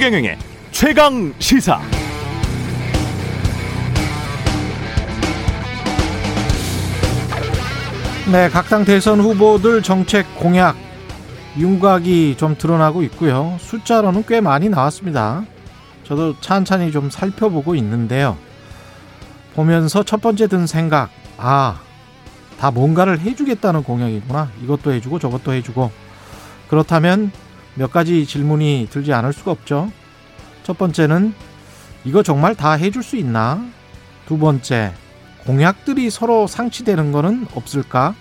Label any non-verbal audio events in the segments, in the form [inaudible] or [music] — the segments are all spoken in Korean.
최경영의 최강 시사. 네, 각당 대선 후보들 정책 공약 윤곽이 좀 드러나고 있고요. 숫자로는 꽤 많이 나왔습니다. 저도 찬찬히 좀 살펴보고 있는데요. 보면서 첫 번째 든 생각, 아, 다 뭔가를 해주겠다는 공약이구나. 이것도 해주고 저것도 해주고. 그렇다면 몇 가지 질문이 들지 않을 수가 없죠. 첫 번째는 이거 정말 다 해줄 수 있나? 두 번째, 공약들이 서로 상치되는 거는 없을까?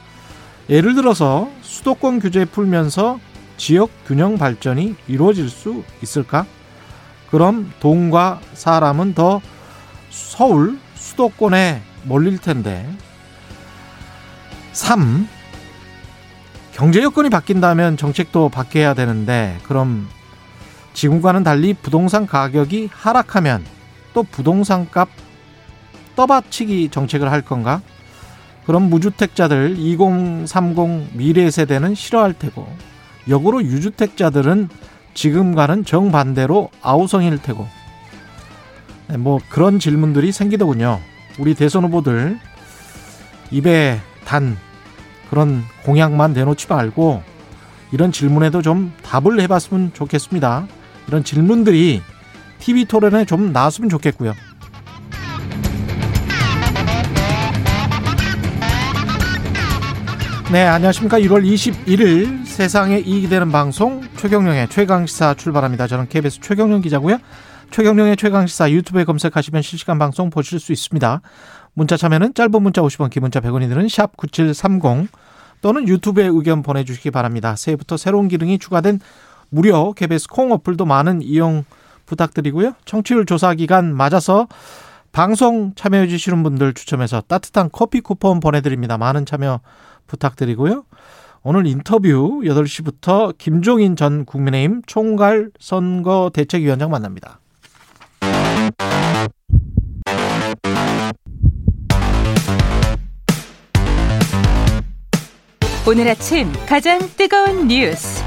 예를 들어서 수도권 규제 풀면서 지역 균형 발전이 이루어질 수 있을까? 그럼 돈과 사람은 더 서울 수도권에 몰릴 텐데. 3. 경제 여건이 바뀐다면 정책도 바뀌어야 되는데 그럼 지금과는 달리 부동산 가격이 하락하면 또 부동산 값 떠받치기 정책을 할 건가? 그럼 무주택자들 2030 미래 세대는 싫어할 테고 역으로 유주택자들은 지금과는 정반대로 아우성일 테고 네, 뭐 그런 질문들이 생기더군요. 우리 대선 후보들 입에 단 그런 공약만 내놓지 말고 이런 질문에도 좀 답을 해봤으면 좋겠습니다. 이런 질문들이 TV 토론에 좀 나왔으면 좋겠고요. 네, 안녕하십니까. 1월 21일 세상에 이익이 되는 방송 최경령의 최강시사 출발합니다. 저는 KBS 최경령 기자고요. 최경령의 최강시사 유튜브에 검색하시면 실시간 방송 보실 수 있습니다. 문자 참여는 짧은 문자 50원, 긴 문자 100원이 드는 샵 9730 또는 유튜브에 의견 보내주시기 바랍니다. 새해부터 새로운 기능이 추가된 무료 KBS 콩 어플도 많은 이용 부탁드리고요. 청취율 조사 기간 맞아서 방송 참여해 주시는 분들 추첨해서 따뜻한 커피 쿠폰 보내드립니다. 많은 참여 부탁드리고요. 오늘 인터뷰 8시부터 김종인 전 국민의힘 총괄 선거 대책위원장 만납니다. 오늘 아침 가장 뜨거운 뉴스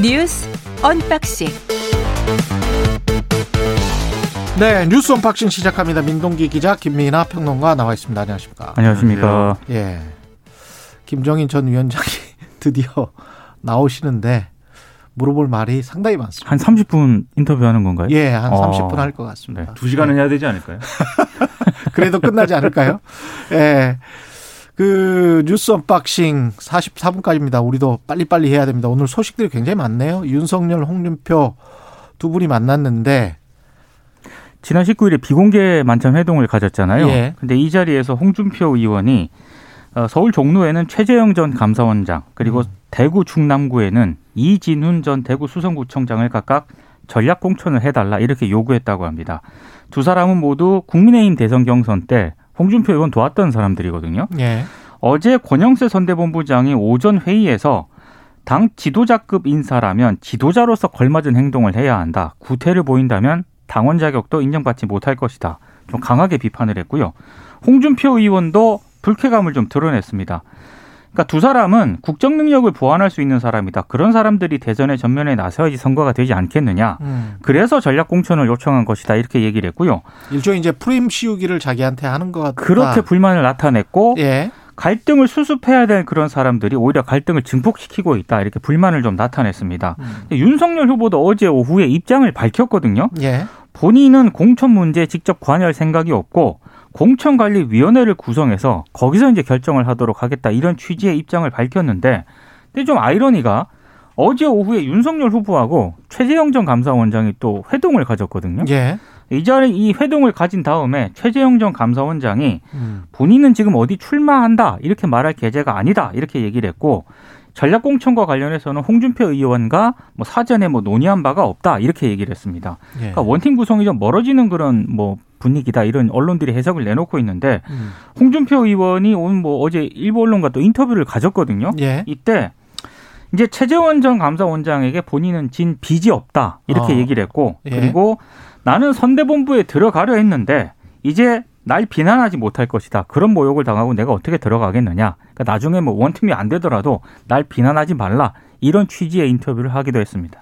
뉴스 언박싱 네, 뉴스 언박싱 시작합니다. 민동기 기자, 김민하 평론가 나와 있습니다. 안녕하십니까? 안녕하십니까? 예. 김종인 전 위원장이 [laughs] 드디어 나오시는데 물어볼 말이 상당히 많습니다. 한 30분 인터뷰하는 건가요? 예, 한 어. 30분 할 것 같습니다. 네. 두 시간은 해야 되지 않을까요? [laughs] 그래도 끝나지 않을까요? 예. 그 뉴스 언박싱 44분까지입니다. 우리도 빨리빨리 해야 됩니다. 오늘 소식들이 굉장히 많네요. 윤석열, 홍준표 두 분이 만났는데 지난 19일에 비공개 만찬 회동을 가졌잖아요. 예. 근데 이 자리에서 홍준표 의원이 어, 서울 종로에는 최재형 전 감사원장 그리고 음. 대구 중남구에는 이진훈 전 대구 수성구청장을 각각 전략 공천을 해달라 이렇게 요구했다고 합니다. 두 사람은 모두 국민의힘 대선 경선 때 홍준표 의원 도왔던 사람들이거든요. 예. 어제 권영세 선대본부장이 오전 회의에서 당 지도자급 인사라면 지도자로서 걸맞은 행동을 해야 한다. 구태를 보인다면 당원 자격도 인정받지 못할 것이다. 좀 강하게 비판을 했고요. 홍준표 의원도 불쾌감을 좀 드러냈습니다. 그러니까 두 사람은 국정 능력을 보완할 수 있는 사람이다. 그런 사람들이 대전의 전면에 나서야지 선거가 되지 않겠느냐. 음. 그래서 전략 공천을 요청한 것이다. 이렇게 얘기를 했고요. 일종의 이제 프레임 씌우기를 자기한테 하는 것 같다. 그렇게 불만을 나타냈고 예. 갈등을 수습해야 될 그런 사람들이 오히려 갈등을 증폭시키고 있다 이렇게 불만을 좀 나타냈습니다. 음. 윤석열 후보도 어제 오후에 입장을 밝혔거든요. 예. 본인은 공천 문제에 직접 관여할 생각이 없고 공천관리위원회를 구성해서 거기서 이제 결정을 하도록 하겠다 이런 취지의 입장을 밝혔는데 근데 좀 아이러니가 어제 오후에 윤석열 후보하고 최재형 전 감사원장이 또 회동을 가졌거든요. 예. 이 자리 이 회동을 가진 다음에 최재형 전 감사원장이 음. 본인은 지금 어디 출마한다 이렇게 말할 계제가 아니다 이렇게 얘기를 했고 전략 공천과 관련해서는 홍준표 의원과 뭐 사전에 뭐 논의한 바가 없다 이렇게 얘기를 했습니다. 예. 그러니까 원팀 구성이 좀 멀어지는 그런 뭐 분위기다 이런 언론들이 해석을 내놓고 있는데 음. 홍준표 의원이 오늘 뭐 어제 일부 언론과 또 인터뷰를 가졌거든요. 예. 이때 이제 최재원 전 감사원장에게 본인은 진 빚이 없다 이렇게 어. 얘기를 했고 예. 그리고 나는 선대본부에 들어가려 했는데 이제 날 비난하지 못할 것이다. 그런 모욕을 당하고 내가 어떻게 들어가겠느냐. 그러니까 나중에 뭐 원팀이 안 되더라도 날 비난하지 말라. 이런 취지의 인터뷰를 하기도 했습니다.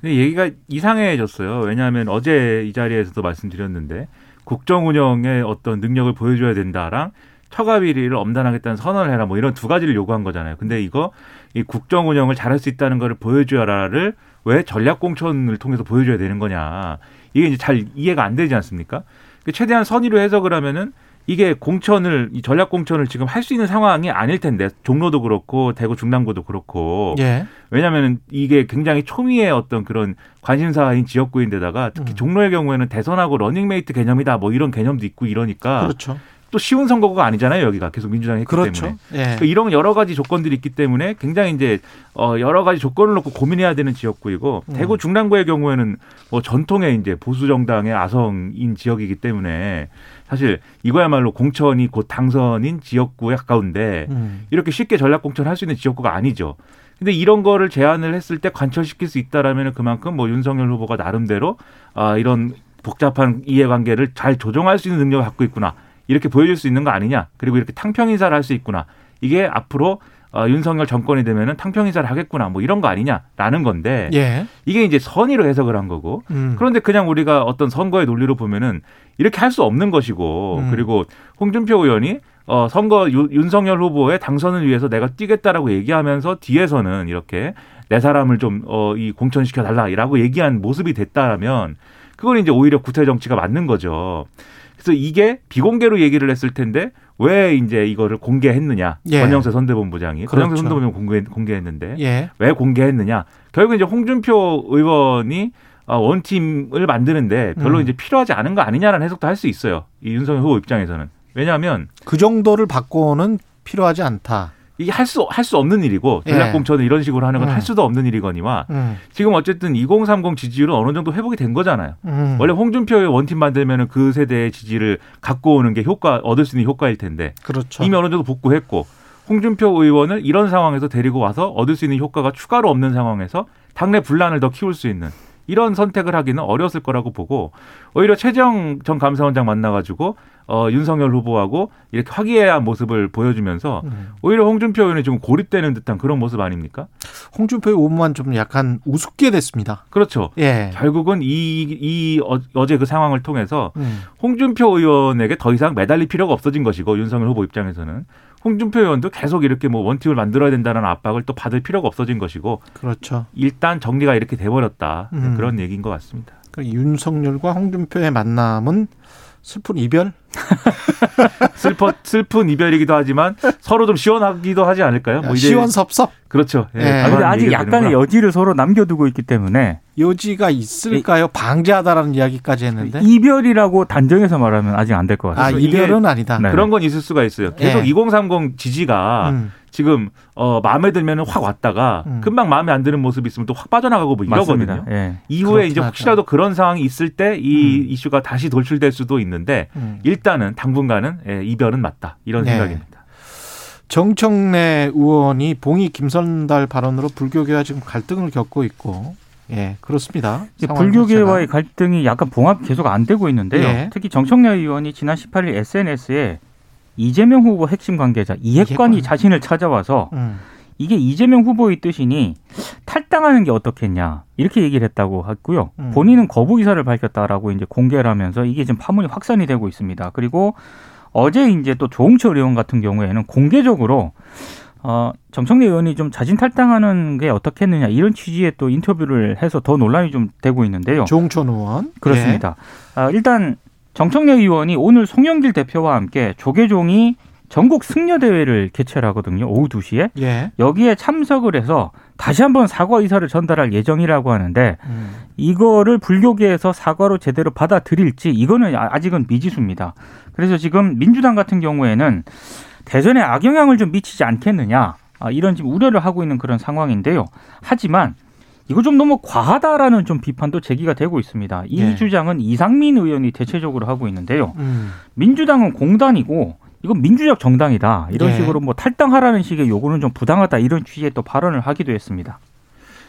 근데 얘기가 이상해졌어요. 왜냐하면 어제 이 자리에서도 말씀드렸는데 국정 운영의 어떤 능력을 보여줘야 된다랑 처가 비리를 엄단하겠다는 선언을 해라 뭐 이런 두 가지를 요구한 거잖아요. 근데 이거 이 국정 운영을 잘할 수 있다는 거를 보여줘라를 왜 전략 공천을 통해서 보여줘야 되는 거냐. 이게 이제 잘 이해가 안 되지 않습니까? 그 최대한 선의로 해석을 하면은 이게 공천을 이 전략 공천을 지금 할 수 있는 상황이 아닐 텐데 종로도 그렇고 대구 중남구도 그렇고 예. 왜냐하면 이게 굉장히 초미의 어떤 그런 관심사인 지역구인데다가 특히 음. 종로의 경우에는 대선하고 러닝메이트 개념이다 뭐 이런 개념도 있고 이러니까 그렇죠. 또 쉬운 선거구가 아니잖아요 여기가 계속 민주당이 했기 그렇죠. 때문에 예. 그러니까 이런 여러 가지 조건들이 있기 때문에 굉장히 이제 어 여러 가지 조건을 놓고 고민해야 되는 지역구이고 음. 대구 중랑구의 경우에는 뭐 전통의 이제 보수 정당의 아성인 지역이기 때문에 사실 이거야말로 공천이 곧 당선인 지역구에 가까운데 음. 이렇게 쉽게 전략 공천할 수 있는 지역구가 아니죠. 근데 이런 거를 제안을 했을 때 관철시킬 수 있다라면 그만큼 뭐 윤석열 후보가 나름대로 아 이런 복잡한 이해관계를 잘 조정할 수 있는 능력을 갖고 있구나 이렇게 보여줄 수 있는 거 아니냐 그리고 이렇게 탕평 인사를 할 수 있구나 이게 앞으로 어, 윤석열 정권이 되면은 탕평 인사를 하겠구나 뭐 이런 거 아니냐라는 건데 예. 이게 이제 선의로 해석을 한 거고 음. 그런데 그냥 우리가 어떤 선거의 논리로 보면은 이렇게 할 수 없는 것이고 음. 그리고 홍준표 의원이 어 선거 유- 윤석열 후보의 당선을 위해서 내가 뛰겠다라고 얘기하면서 뒤에서는 이렇게 내 사람을 좀 어 이 공천시켜 달라라고 얘기한 모습이 됐다면 그건 이제 오히려 구태 정치가 맞는 거죠. 그래서 이게 비공개로 얘기를 했을 텐데 왜 이제 이거를 공개했느냐? 예. 권영세 선대본부장이 그렇죠. 권영세 선대본부장 공개, 공개했는데 예. 왜 공개했느냐? 결국 이제 홍준표 의원이 어, 원팀을 만드는데 별로 음. 이제 필요하지 않은 거 아니냐라는 해석도 할 수 있어요. 이 윤석열 후보 입장에서는. 왜냐하면 그 정도를 바꿔는 필요하지 않다. 이게 할 수 할 수 없는 일이고 예. 전략 공천을 이런 식으로 하는 건 음. 할 수도 없는 일이거니와 음. 지금 어쨌든 2030 지지율은 어느 정도 회복이 된 거잖아요. 음. 원래 홍준표의 원팀 만들면은 그 세대의 지지를 갖고 오는 게 효과 얻을 수 있는 효과일 텐데 그렇죠. 이미 어느 정도 복구했고 홍준표 의원을 이런 상황에서 데리고 와서 얻을 수 있는 효과가 추가로 없는 상황에서 당내 분란을 더 키울 수 있는 이런 선택을 하기는 어려웠을 거라고 보고 오히려 최재형 전 감사원장 만나가지고 어, 윤석열 후보하고 이렇게 화기애애한 모습을 보여주면서 음. 오히려 홍준표 의원이 지금 고립되는 듯한 그런 모습 아닙니까? 홍준표의 오만 좀 약간 우습게 됐습니다. 그렇죠. 예. 결국은 이, 이 어, 어제 그 상황을 통해서 음. 홍준표 의원에게 더 이상 매달릴 필요가 없어진 것이고 윤석열 후보 입장에서는 홍준표 의원도 계속 이렇게 뭐 원팀을 만들어야 된다는 압박을 또 받을 필요가 없어진 것이고 그렇죠. 일단 정리가 이렇게 돼버렸다 음. 그런 얘기인 것 같습니다. 그 윤석열과 홍준표의 만남은 슬픈 이별? [laughs] 슬퍼 슬픈 이별이기도 하지만 서로 좀 시원하기도 하지 않을까요? 뭐 시원섭섭 그렇죠. 예, 예. 근데 아직 약간의 되는구나. 여지를 서로 남겨두고 있기 때문에 여지가 있을까요? 방지하다라는 이야기까지 했는데 이별이라고 단정해서 말하면 아직 안 될것아 같아요. 이게- 이별은 아니다. 네. 그런 건 있을 수가 있어요. 계속 예. 2030 지지가 음. 지금 어 마음에 들면 확 왔다가 음. 금방 마음에 안 드는 모습이 있으면 또 확 빠져나가고 뭐. 이러거든요. 예. 이후에 이제. 혹시라도 그런 상황이 있을 때이 음. 이슈가 다시 돌출될 수도 있는데 음. 일단은 당분간은 예, 이별은 맞다 이런 네. 생각입니다. 정청래 의원이 봉이 김선달 발언으로 불교계와 지금 갈등을 겪고 있고 예 그렇습니다. 불교계와의. 갈등이 약간 봉합 계속 안 되고 있는데요. 예. 특히 정청래 의원이 지난 18일 SNS에 이재명 후보 핵심 관계자 이핵관이 이핵관. 자신을 찾아와서 음. 이게 이재명 후보의 뜻이니 탈당하는 게 어떻겠냐 이렇게 얘기를 했다고 했고요. 음. 본인은 거부 의사를 밝혔다라고 이제 공개를 하면서 이게 지금 파문이 확산이 되고 있습니다. 그리고 어제 이제 또 조홍철 의원 같은 경우에는 공개적으로 어, 정청래 의원이 좀 자진 탈당하는 게 어떻겠느냐 이런 취지의 또 인터뷰를 해서 더 논란이 좀 되고 있는데요. 조홍천 의원 그렇습니다. 아, 일단 정청래 의원이 오늘 송영길 대표와 함께 조계종이 전국 승려 대회를 개최를 하거든요. 오후 2시에. 예. 예. 여기에 참석을 해서 다시 한번 사과 의사를 전달할 예정이라고 하는데 음. 이거를 불교계에서 사과로 제대로 받아들일지 이거는 아- 아직은 미지수입니다. 그래서 지금 민주당 같은 경우에는 대선에 악영향을 좀 미치지 않겠느냐 아, 이런 지금 우려를 하고 있는 그런 상황인데요. 하지만 이거 좀 너무 과하다라는 좀 비판도 제기가 되고 있습니다. 이 예. 주장은 이상민 의원이 대체적으로 하고 있는데요. 음. 민주당은 공단이고 이건 민주적 정당이다. 이런 예. 식으로 뭐 탈당하라는 식의 요구는 좀 부당하다 이런 취지의 또 발언을 하기도 했습니다.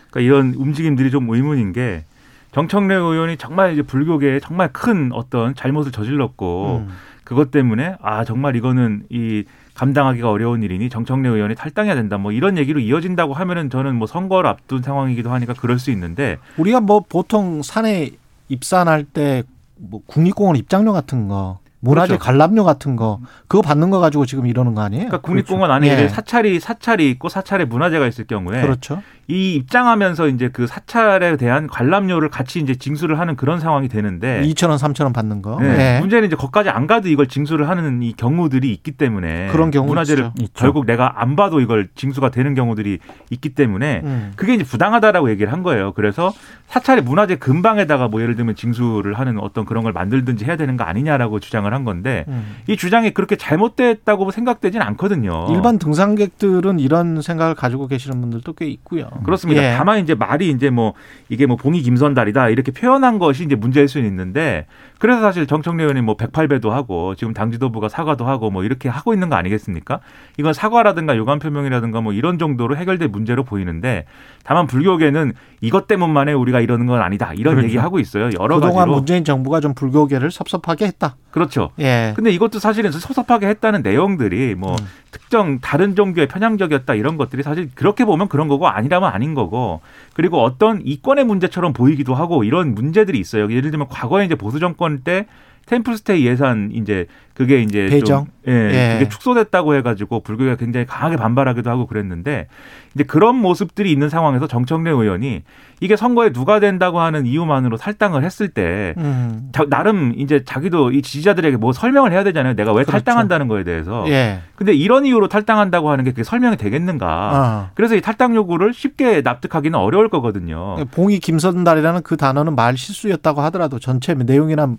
그러니까 이런 움직임들이 좀 의문인 게 정청래 의원이 정말 이제 불교계에 정말 큰 어떤 잘못을 저질렀고 음. 그것 때문에 아 정말 이거는 이 감당하기가 어려운 일이니 정청래 의원이 탈당해야 된다 뭐 이런 얘기로 이어진다고 하면은 저는 뭐 선거를 앞둔 상황이기도 하니까 그럴 수 있는데 우리가 뭐 보통 산에 입산할 때 뭐 국립공원 입장료 같은 거, 문화재 그렇죠. 관람료 같은 거 그거 받는 거 가지고 지금 이러는 거 아니에요? 그러니까 국립공원 안에 예. 사찰이 사찰이 있고 사찰에 문화재가 있을 경우에 그렇죠. 이 입장하면서 이제 그 사찰에 대한 관람료를 같이 이제 징수를 하는 그런 상황이 되는데 2천 원, 3천 원 받는 거. 네. 예. 문제는 이제 거기까지 안 가도 이걸 징수를 하는 이 경우들이 있기 때문에 그런 경우 문화재를 있죠. 결국 내가 안 봐도 이걸 징수가 되는 경우들이 있기 때문에 음. 그게 이제 부당하다라고 얘기를 한 거예요. 그래서 사찰의 문화재 근방에다가 뭐 예를 들면 징수를 하는 어떤 그런 걸 만들든지 해야 되는 거 아니냐라고 주장을 한 건데 음. 이 주장이 그렇게 잘못됐다고 생각되진 않거든요. 일반 등산객들은 이런 생각을 가지고 계시는 분들도 꽤 있고요. 그렇습니다. 예. 다만 이제 말이 이제 뭐 이게 뭐 봉이 김선달이다 이렇게 표현한 것이 이제 문제일 수는 있는데 그래서 사실 정청래 의원이 뭐 108배도 하고 지금 당 지도부가 사과도 하고 뭐 이렇게 하고 있는 거 아니겠습니까? 이건 사과라든가 요감 표명이라든가 뭐 이런 정도로 해결될 문제로 보이는데 다만 불교계는 이것 때문만에 우리가 이러는 건 아니다 이런 그렇죠. 얘기하고 있어요. 여러 그동안 가지로 문재인 정부가 좀 불교계를 섭섭하게 했다. 그렇죠. 예. 근데 이것도 사실은 섭섭하게 했다는 내용들이 뭐 음. 특정 다른 종교에 편향적이었다 이런 것들이 사실 그렇게 보면 그런 거고 아니라면 아닌 거고 그리고 어떤 이권의 문제처럼 보이기도 하고 이런 문제들이 있어요. 예를 들면 과거에 이제 보수 정권 때 템플스테이 예산 이제 그게 이제 배정? 좀 예, 예. 그게 축소됐다고 해가지고 불교가 굉장히 강하게 반발하기도 하고 그랬는데 이제 그런 모습들이 있는 상황에서 정청래 의원이 이게 선거에 누가 된다고 하는 이유만으로 탈당을 했을 때 음. 자- 나름 이제 자기도 이 지지자들에게 뭐 설명을 해야 되잖아요. 내가 왜 그렇죠. 탈당한다는 거에 대해서. 예. 근데 이런 이유로 탈당한다고 하는 게 그게 설명이 되겠는가? 어. 그래서 이 탈당 요구를 쉽게 납득하기는 어려울 거거든요. 봉이 김선달이라는 그 단어는 말 실수였다고 하더라도 전체 내용이나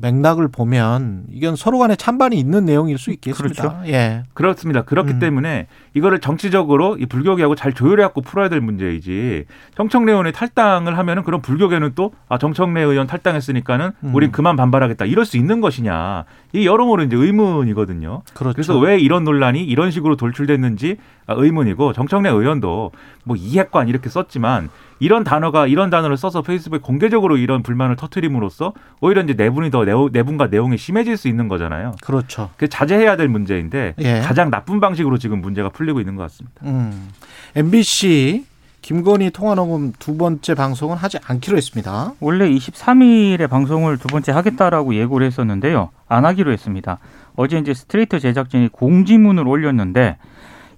맥락을 보면 이건 서로 간에 찬반이 있는 내용일 수 있겠습니다. 그렇죠. 예. 그렇습니다. 그렇기 음. 때문에 이거를 정치적으로 이 불교계하고 잘 조율해 갖고 풀어야 될 문제이지. 정청래 의원이 탈당을 하면은 그럼 불교계는 또 아 정청래 의원 탈당했으니까는 음. 우린 그만 반발하겠다 이럴 수 있는 것이냐. 이 여러모로 이제 의문이거든요. 그렇죠. 그래서 왜 이런 논란이 이런 식으로 돌출됐는지 아, 의문이고 정청래 의원도 뭐 이해관 이렇게 썼지만 이런 단어가 이런 단어를 써서 페이스북에 공개적으로 이런 불만을 터트림으로써 오히려 이제 내분이 더 내우- 내분 과 내용이 심해질 수 있는 거잖아요. 그렇죠. 그 자제해야 될 문제인데 예. 가장 나쁜 방식으로 지금 문제가 풀리고 있는 것 같습니다. 음. MBC 김건희 통화 녹음 두 번째 방송은 하지 않기로 했습니다. 원래 23일에 방송을 두 번째 하겠다라고 예고를 했었는데요. 안 하기로 했습니다. 어제 이제 스트레이트 제작진이 공지문을 올렸는데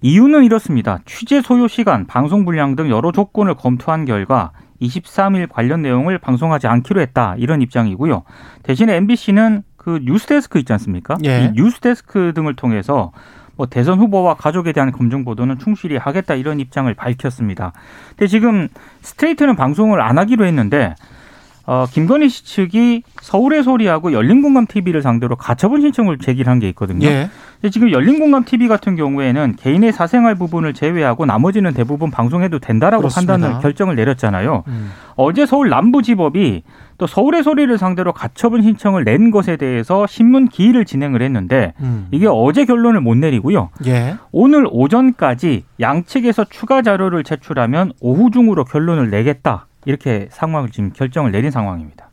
이유는 이렇습니다. 취재 소요 시간, 방송 분량 등 여러 조건을 검토한 결과 23일 관련 내용을 방송하지 않기로 했다. 이런 입장이고요. 대신에 MBC는 그 뉴스데스크 있지 않습니까? 예. 이 뉴스데스크 등을 통해서 뭐 대선 후보와 가족에 대한 검증 보도는 충실히 하겠다 이런 입장을 밝혔습니다. 근데 지금 스트레이트는 방송을 안 하기로 했는데 어, 김건희 씨 측이 서울의 소리하고 열린공감 TV를 상대로 가처분 신청을 제기한 게 있거든요. 예. 근데 지금 열린공감 TV 같은 경우에는 개인의 사생활 부분을 제외하고 나머지는 대부분 방송해도 된다라고 그렇습니다. 판단을 결정을 내렸잖아요. 음. 어제 서울 남부지법이 또 서울의 소리를 상대로 가처분 신청을 낸 것에 대해서 신문 기일을 진행을 했는데 음. 이게 어제 결론을 못 내리고요. 예. 오늘 오전까지 양측에서 추가 자료를 제출하면 오후 중으로 결론을 내겠다. 이렇게 상황을 지금 결정을 내린 상황입니다.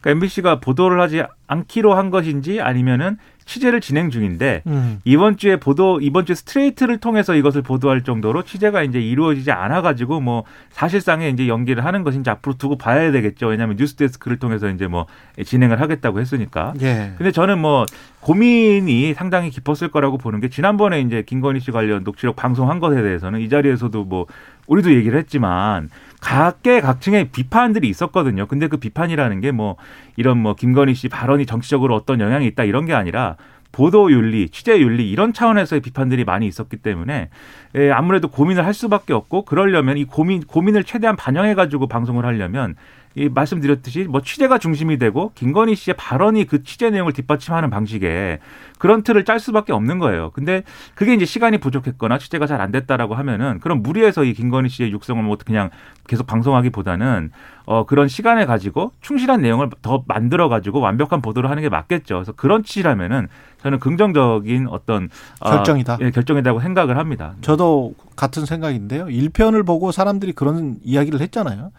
그러니까 MBC가 보도를 하지 않기로 한 것인지 아니면은 취재를 진행 중인데 음. 이번 주에 보도 이번 주 스트레이트를 통해서 이것을 보도할 정도로 취재가 이제 이루어지지 않아 가지고 뭐 사실상의 이제 연기를 하는 것인지 앞으로 두고 봐야 되겠죠. 왜냐하면 뉴스데스크를 통해서 이제 뭐 진행을 하겠다고 했으니까. 예. 근데 저는 뭐 고민이 상당히 깊었을 거라고 보는 게 지난번에 이제 김건희 씨 관련 녹취록 방송한 것에 대해서는 이 자리에서도 뭐 우리도 얘기를 했지만 각계 각층의 비판들이 있었거든요. 근데 그 비판이라는 게 뭐 이런 뭐 김건희 씨 발언이 정치적으로 어떤 영향이 있다 이런 게 아니라 보도 윤리, 취재 윤리 이런 차원에서의 비판들이 많이 있었기 때문에 예, 아무래도 고민을 할 수밖에 없고 그러려면 이 고민 고민을 최대한 반영해 가지고 방송을 하려면 이 말씀드렸듯이 뭐 취재가 중심이 되고 김건희 씨의 발언이 그 취재 내용을 뒷받침하는 방식의 그런 틀을 짤 수밖에 없는 거예요. 근데 그게 이제 시간이 부족했거나 취재가 잘 안 됐다라고 하면은 그럼 무리해서 이 김건희 씨의 육성을 뭐 그냥 계속 방송하기보다는 어 그런 시간을 가지고 충실한 내용을 더 만들어 가지고 완벽한 보도를 하는 게 맞겠죠. 그래서 그런 취지라면은 저는 긍정적인 어떤 어, 결정이다. 예, 결정이라고 생각을 합니다. 저도 같은 생각인데요. 1편을 보고 사람들이 그런 이야기를 했잖아요.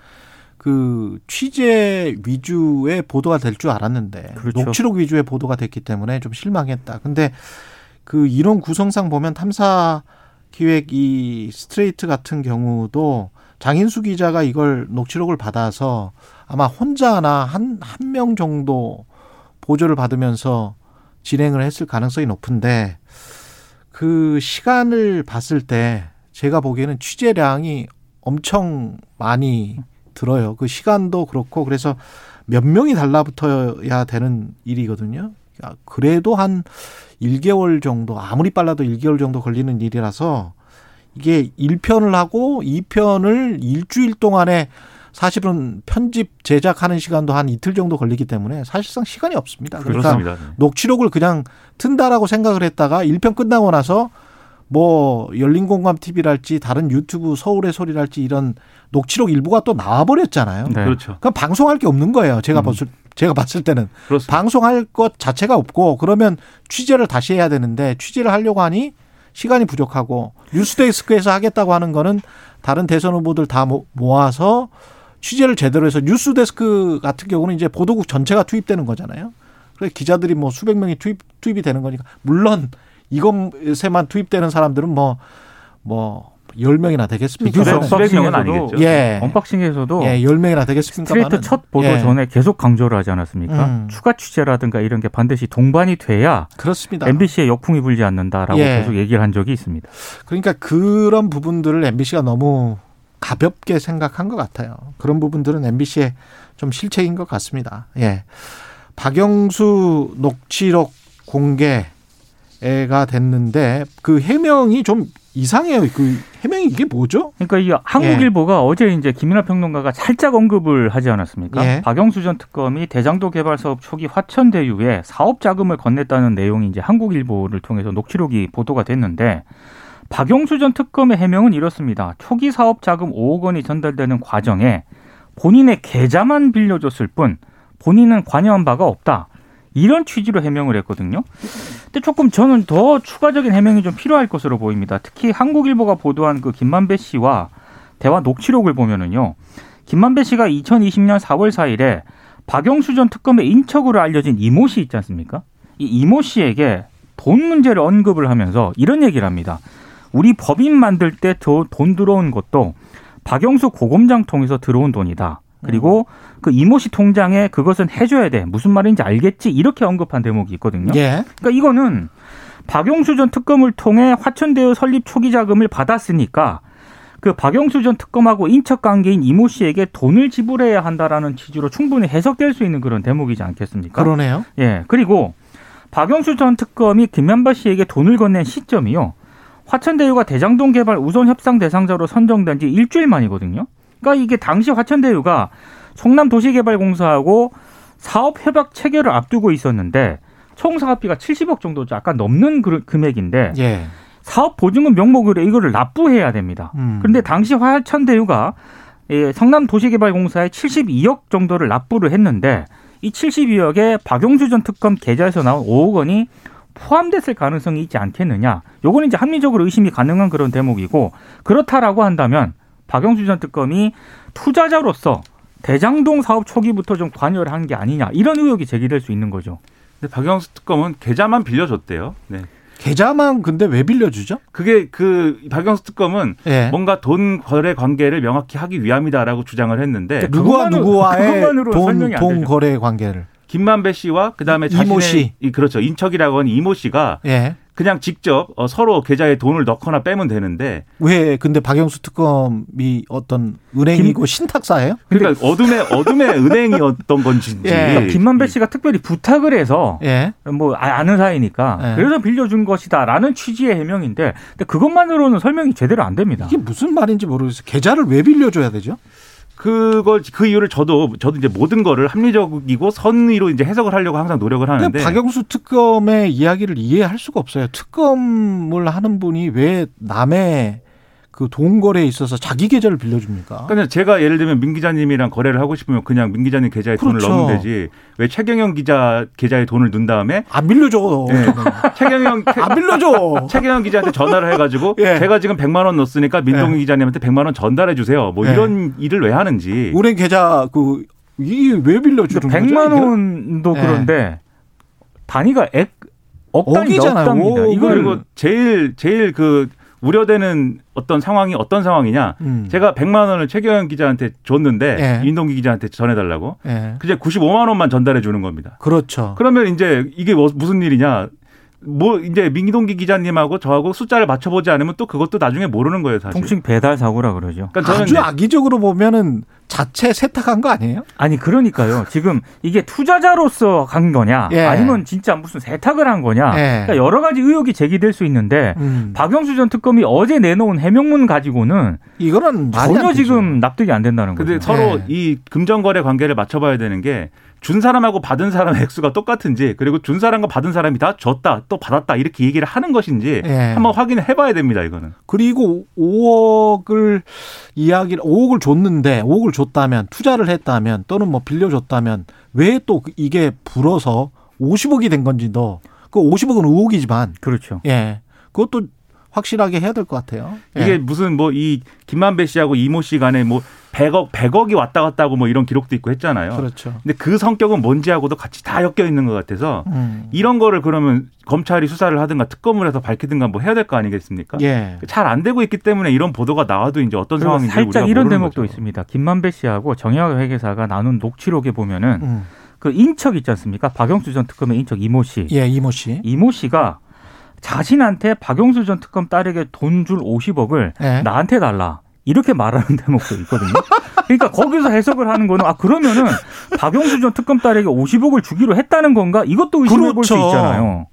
그그 취재 위주의 보도가 될 줄 알았는데 그렇죠. 녹취록 위주의 보도가 됐기 때문에 좀 실망했다. 근데 그 이론 구성상 보면 탐사 기획 이 스트레이트 같은 경우도 장인수 기자가 이걸 녹취록을 받아서 아마 혼자나 한 한 명 정도 보조를 받으면서 진행을 했을 가능성이 높은데 그 시간을 봤을 때 제가 보기에는 취재량이 엄청 많이 들어요. 그 시간도 그렇고 그래서 몇 명이 달라붙어야 되는 일이거든요. 아, 그래도 한 1개월 정도 아무리 빨라도 1개월 정도 걸리는 일이라서 이게 1편을 하고 2편을 일주일 동안에 사실은 편집 제작하는 시간도 한 이틀 정도 걸리기 때문에 사실상 시간이 없습니다. 그러니까 그렇습니다. 네. 녹취록을 그냥 튼다라고 생각을 했다가 1편 끝나고 나서 뭐 열린공감 TV랄지 다른 유튜브 서울의 소리랄지 이런 녹취록 일부가 또 나와버렸잖아요. 네. 그렇죠. 그럼 방송할 게 없는 거예요. 제가 음. 봤을 제가 봤을 때는 그렇습니다. 방송할 것 자체가 없고 그러면 취재를 다시 해야 되는데 취재를 하려고 하니 시간이 부족하고 뉴스데스크에서 하겠다고 하는 거는 다른 대선 후보들 다 모- 모아서 취재를 제대로 해서 뉴스데스크 같은 경우는 이제 보도국 전체가 투입되는 거잖아요. 그래서 기자들이 뭐 수백 명이 투입 투입이 되는 거니까 물론 이것에만 투입되는 사람들은 뭐 뭐 열명이나 되겠습니까? 수백- 수백 명은 아니겠죠. 예. 언박싱에서도 예, 열명이나 되겠습니까? 스트레이트 첫 보도 예. 전에 계속 강조를 하지 않았습니까? 음. 추가 취재라든가 이런 게 반드시 동반이 돼야 그렇습니다. MBC에 역풍이 불지 않는다라고 예. 계속 얘기를 한 적이 있습니다. 그러니까 그런 부분들을 MBC가 너무 가볍게 생각한 것 같아요. 그런 부분들은 MBC의 좀 실책인 것 같습니다. 예. 박영수 녹취록 공개 가 됐는데 그 해명이 좀 이상해요. 그 해명이 이게 뭐죠? 그러니까 이 한국일보가 어제 이제 김민하 평론가가 살짝 언급을 하지 않았습니까? 예. 박영수 전 특검이 대장도 개발 사업 초기 화천대유에 사업 자금을 건넸다는 내용이 이제 한국일보를 통해서 녹취록이 보도가 됐는데 박영수 전 특검의 해명은 이렇습니다. 초기 사업 자금 5억 원이 전달되는 과정에 본인의 계좌만 빌려줬을 뿐 본인은 관여한 바가 없다. 이런 취지로 해명을 했거든요. 근데 조금 저는 더 추가적인 해명이 좀 필요할 것으로 보입니다. 특히 한국일보가 보도한 그 김만배 씨와 대화 녹취록을 보면은요. 김만배 씨가 2020년 4월 4일에 박영수 전 특검의 인척으로 알려진 이모 씨 있지 않습니까? 이 이모 씨에게 돈 문제를 언급을 하면서 이런 얘기를 합니다. 우리 법인 만들 때 돈 들어온 것도 박영수 고검장 통해서 들어온 돈이다. 그리고 그 이모 씨 통장에 그것은 해줘야 돼. 무슨 말인지 알겠지? 이렇게 언급한 대목이 있거든요. 예. 그러니까 이거는 박영수 전 특검을 통해 화천대유 설립 초기 자금을 받았으니까 그 박영수 전 특검하고 인척 관계인 이모 씨에게 돈을 지불해야 한다라는 취지로 충분히 해석될 수 있는 그런 대목이지 않겠습니까? 그러네요. 예. 그리고 박영수 전 특검이 김현바 씨에게 돈을 건넨 시점이요. 화천대유가 대장동 개발 우선 협상 대상자로 선정된 지 일주일 만이거든요. 그러니까 이게 당시 화천대유가 송남도시개발공사하고 사업 협약 체결을 앞두고 있었는데 총 사업비가 70억 정도 약간 넘는 그 금액인데 예. 사업 보증금 명목으로 이거를 납부해야 됩니다. 음. 그런데 당시 화천대유가 예, 성남 도시개발공사에 72억 정도를 납부를 했는데 이 72억에 박용수 전 특검 계좌에서 나온 5억 원이 포함됐을 가능성이 있지 않겠느냐. 요거는 이제 합리적으로 의심이 가능한 그런 대목이고 그렇다라고 한다면 박영수 전 특검이 투자자로서 대장동 사업 초기부터 좀 관여를 한 게 아니냐 이런 의혹이 제기될 수 있는 거죠. 근데 박영수 특검은 계좌만 빌려줬대요. 네. 계좌만 근데 왜 빌려주죠? 그게 그 박영수 특검은 예. 뭔가 돈 거래 관계를 명확히 하기 위함이다라고 주장을 했는데 그러니까 누구와 누구와의 돈, 설명이 안 돈. 거래 관계를. 김만배 씨와 그다음에 이모 자신의 씨. 이 그렇죠 인척이라고 하는 이모 씨가 예. 그냥 직접 어, 서로 계좌에 돈을 넣거나 빼면 되는데 왜 근데 박영수 특검이 어떤 은행이고 신탁사예요? 그러니까 어둠의 어둠의 [laughs] 은행이었던 건지 예. 그러니까 김만배 씨가 특별히 부탁을 해서 예. 뭐 아- 아는 사이니까 네. 그래서 빌려준 것이다라는 취지의 해명인데 근데 그것만으로는 설명이 제대로 안 됩니다. 이게 무슨 말인지 모르겠어요. 계좌를 왜 빌려줘야 되죠? 그걸 그 이유를 저도 저도 이제 모든 거를 합리적이고 선의로 이제 해석을 하려고 항상 노력을 하는데 박영수 특검의 이야기를 이해할 수가 없어요. 특검을 하는 분이 왜 남의 그돈 거래에 있어서 자기 계좌를 빌려줍니까? 그러니까 제가 예를 들면 민 기자님이랑 거래를 하고 싶으면 그냥 민 기자님 계좌에 그렇죠. 돈을 넣으면 되지. 왜 최경영 기자 계좌에 돈을 넣은 다음에 안 빌려줘. 네. 최경영 안 빌려줘. [laughs] 최경영 기자한테 전화를 해가지고 예. 제가 지금 100만 원 넣었으니까 민동기 예. 기자님한테 100만 원 전달해 주세요. 뭐 예. 이런 일을 왜 하는지. 은행 계좌 그 이게 왜 빌려주는 거죠? 100만 이게? 원도 네. 그런데 단위가 액, 억 단위 억이잖아요. 억답니다. 억. 이걸 그리고 제일 제일 그 우려되는 어떤 상황이 어떤 상황이냐. 음. 제가 100만 원을 최경영 기자한테 줬는데 예. 민동기 기자한테 전해달라고. 예. 그제 95만 원만 전달해 주는 겁니다. 그렇죠. 그러면 이제 이게 뭐- 무슨 일이냐? 뭐 이제 민동기 기자님하고 저하고 숫자를 맞춰보지 않으면 또 그것도 나중에 모르는 거예요, 사실. 통칭 배달 사고라 그러죠. 그러니까 저는 아주 이제 악의적으로 보면은 자체 세탁한 거 아니에요? 아니 그러니까요. 지금 이게 투자자로서 간 거냐, 예. 아니면 진짜 무슨 세탁을 한 거냐, 예. 그러니까 여러 가지 의혹이 제기될 수 있는데 음. 박영수 전 특검이 어제 내놓은 해명문 가지고는 이거는 전혀. 지금 납득이 안 된다는 거죠. 근데 서로 네. 이 금전거래 관계를 맞춰봐야 되는 게 준 사람하고 받은 사람의 액수가 똑같은지 그리고 준 사람과 받은 사람이 다 줬다 또 받았다 이렇게 얘기를 하는 것인지 예. 한번 확인을 해봐야 됩니다 이거는. 그리고 5억을 이야기를 5억을 줬는데 5억을 줬다면 투자를 했다면 또는 뭐 빌려줬다면 왜 또 이게 불어서 50억이 된 건지도 그 50억은 의혹이지만 그렇죠. 예 그것도 확실하게 해야 될 것 같아요. 예. 이게 무슨 뭐 이 김만배 씨하고 이모 씨 간에 뭐 100억 100억이 왔다 갔다 하고 뭐 이런 기록도 있고 했잖아요. 그렇죠. 근데 그 성격은 뭔지하고도 같이 다 엮여 있는 것 같아서 음. 이런 거를 그러면 검찰이 수사를 하든가 특검을 해서 밝히든가 뭐 해야 될 거 아니겠습니까? 예. 잘 안 되고 있기 때문에 이런 보도가 나와도 이제 어떤 상황인지 살짝 우리가 이런 대목도 거죠. 있습니다. 김만배 씨하고 정영학 회계사가 나눈 녹취록에 보면은 음. 그 인척 있지 않습니까? 박영수 전 특검의 인척 이모 씨. 예, 이모 씨. 이모 씨가 자신한테 박영수 전 특검 딸에게 돈 줄 50억을 예. 나한테 달라. 이렇게 말하는 대목도 있거든요. 그러니까 거기서 해석을 하는 거는 아 그러면은 박영수 전 특검 딸에게 50억을 주기로 했다는 건가? 이것도 의심해 볼수 그렇죠. 있잖아요.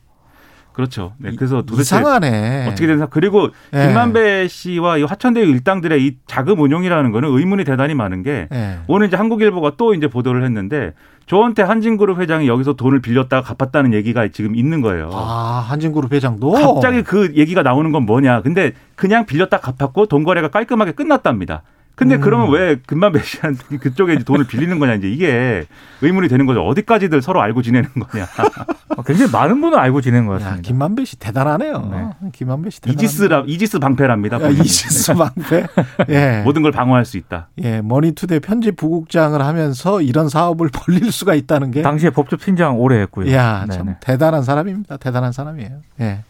그렇죠. 네, 그래서 도대체 이상하네. 어떻게 된 사? 그리고 예. 김만배 씨와 이 화천대유 일당들의 이 자금 운용이라는 거는 의문이 대단히 많은 게 예. 오늘 이제 한국일보가 또 이제 보도를 했는데 조원태 한진그룹 회장이 여기서 돈을 빌렸다가 갚았다는 얘기가 지금 있는 거예요. 아, 한진그룹 회장도 갑자기 그 얘기가 나오는 건 뭐냐? 근데 그냥 빌렸다 갚았고 돈 거래가 깔끔하게 끝났답니다. 근데 음. 그러면 왜 금만배 씨한테 [laughs] 그쪽에 이제 돈을 빌리는 거냐 이제 이게 의문이 되는 거죠. 어디까지들 서로 알고 지내는 거냐. [laughs] 어, 굉장히 많은 분을 알고 지낸 것 야, 같습니다. 김만배 씨 대단하네요. 김만배 씨 대단. 이지스라 이지스 방패랍니다. 야, 이지스 방패. [laughs] 예. 모든 걸 방어할 수 있다. 예, 머니투데이 편집 부국장을 하면서 이런 사업을 벌릴 수가 있다는 게 당시에 법조 팀장 오래 했고요. 야, 참 네네. 대단한 사람입니다. 대단한 사람이에요. 예.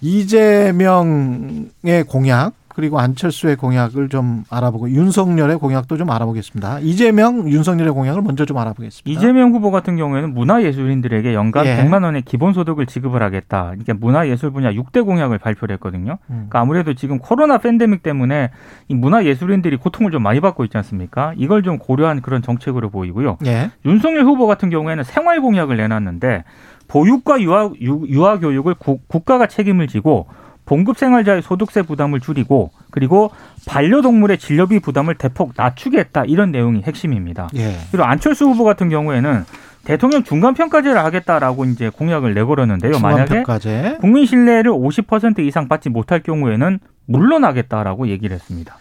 이재명의 공약 그리고 안철수의 공약을 좀 알아보고 윤석열의 공약도 좀 알아보겠습니다. 이재명, 윤석열의 공약을 먼저 좀 알아보겠습니다. 이재명 후보 같은 경우에는 문화예술인들에게 연간 예. 100만 원의 기본소득을 지급을 하겠다. 이게 문화예술 분야 6대 공약을 발표를 했거든요. 음. 그러니까 아무래도 지금 코로나 팬데믹 때문에 이 문화예술인들이 고통을 좀 많이 받고 있지 않습니까? 이걸 좀 고려한 그런 정책으로 보이고요. 예. 윤석열 후보 같은 경우에는 생활 공약을 내놨는데 보육과 유아, 유, 유아 교육을 구- 국가가 책임을 지고 봉급 생활자의 소득세 부담을 줄이고 그리고 반려동물의 진료비 부담을 대폭 낮추겠다 이런 내용이 핵심입니다. 예. 그리고 안철수 후보 같은 경우에는 대통령 중간 평가제를 하겠다라고 이제 공약을 내걸었는데요. 만약에 중간평가제. 국민 신뢰를 50% 이상 받지 못할 경우에는 물러나겠다라고 얘기를 했습니다.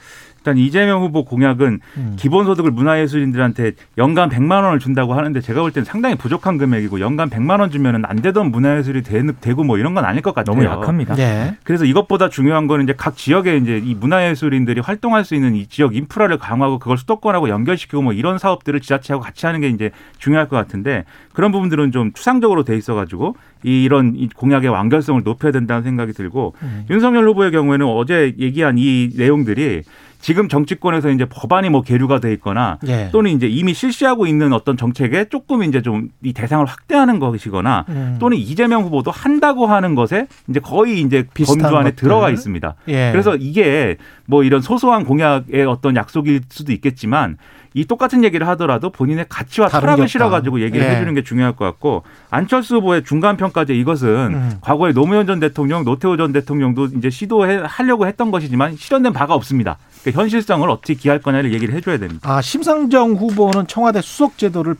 일단 이재명 후보 공약은 음. 기본소득을 문화예술인들한테 연간 100만 원을 준다고 하는데 제가 볼 때는 상당히 부족한 금액이고 연간 100만 원 주면은 안 되던 문화예술이 되- 되고 뭐 이런 건 아닐 것 같아요. 너무 약합니다. 예. 그래서 이것보다 중요한 거는 이제 각 지역에 이제 이 문화예술인들이 활동할 수 있는 이 지역 인프라를 강화하고 그걸 수도권하고 연결시키고 뭐 이런 사업들을 지자체하고 같이 하는 게 이제 중요할 것 같은데 그런 부분들은 좀 추상적으로 돼 있어가지고 이 이런 이 공약의 완결성을 높여야 된다는 생각이 들고 음. 윤석열 후보의 경우에는 어제 얘기한 이 내용들이 지금 정치권에서 이제 법안이 뭐 계류가 돼 있거나 예. 또는 이제 이미 실시하고 있는 어떤 정책에 조금 이제 좀 이 대상을 확대하는 것이거나 음. 또는 이재명 후보도 한다고 하는 것에 이제 거의 이제 범주 안에 것들. 들어가 있습니다. 예. 그래서 이게 뭐 이런 소소한 공약의 어떤 약속일 수도 있겠지만 이 똑같은 얘기를 하더라도 본인의 가치와 철학을. 실어가지고 얘기를 예. 해주는 게 중요할 것 같고 안철수 후보의 중간 평가제 이것은 음. 과거에 노무현 전 대통령, 노태우 전 대통령도 이제 시도해 하려고 했던 것이지만 실현된 바가 없습니다. 그러니까 현실성을 어떻게 기할 거냐를 얘기를 해줘야 됩니다. 아, 심상정 후보는 청와대 수석 제도를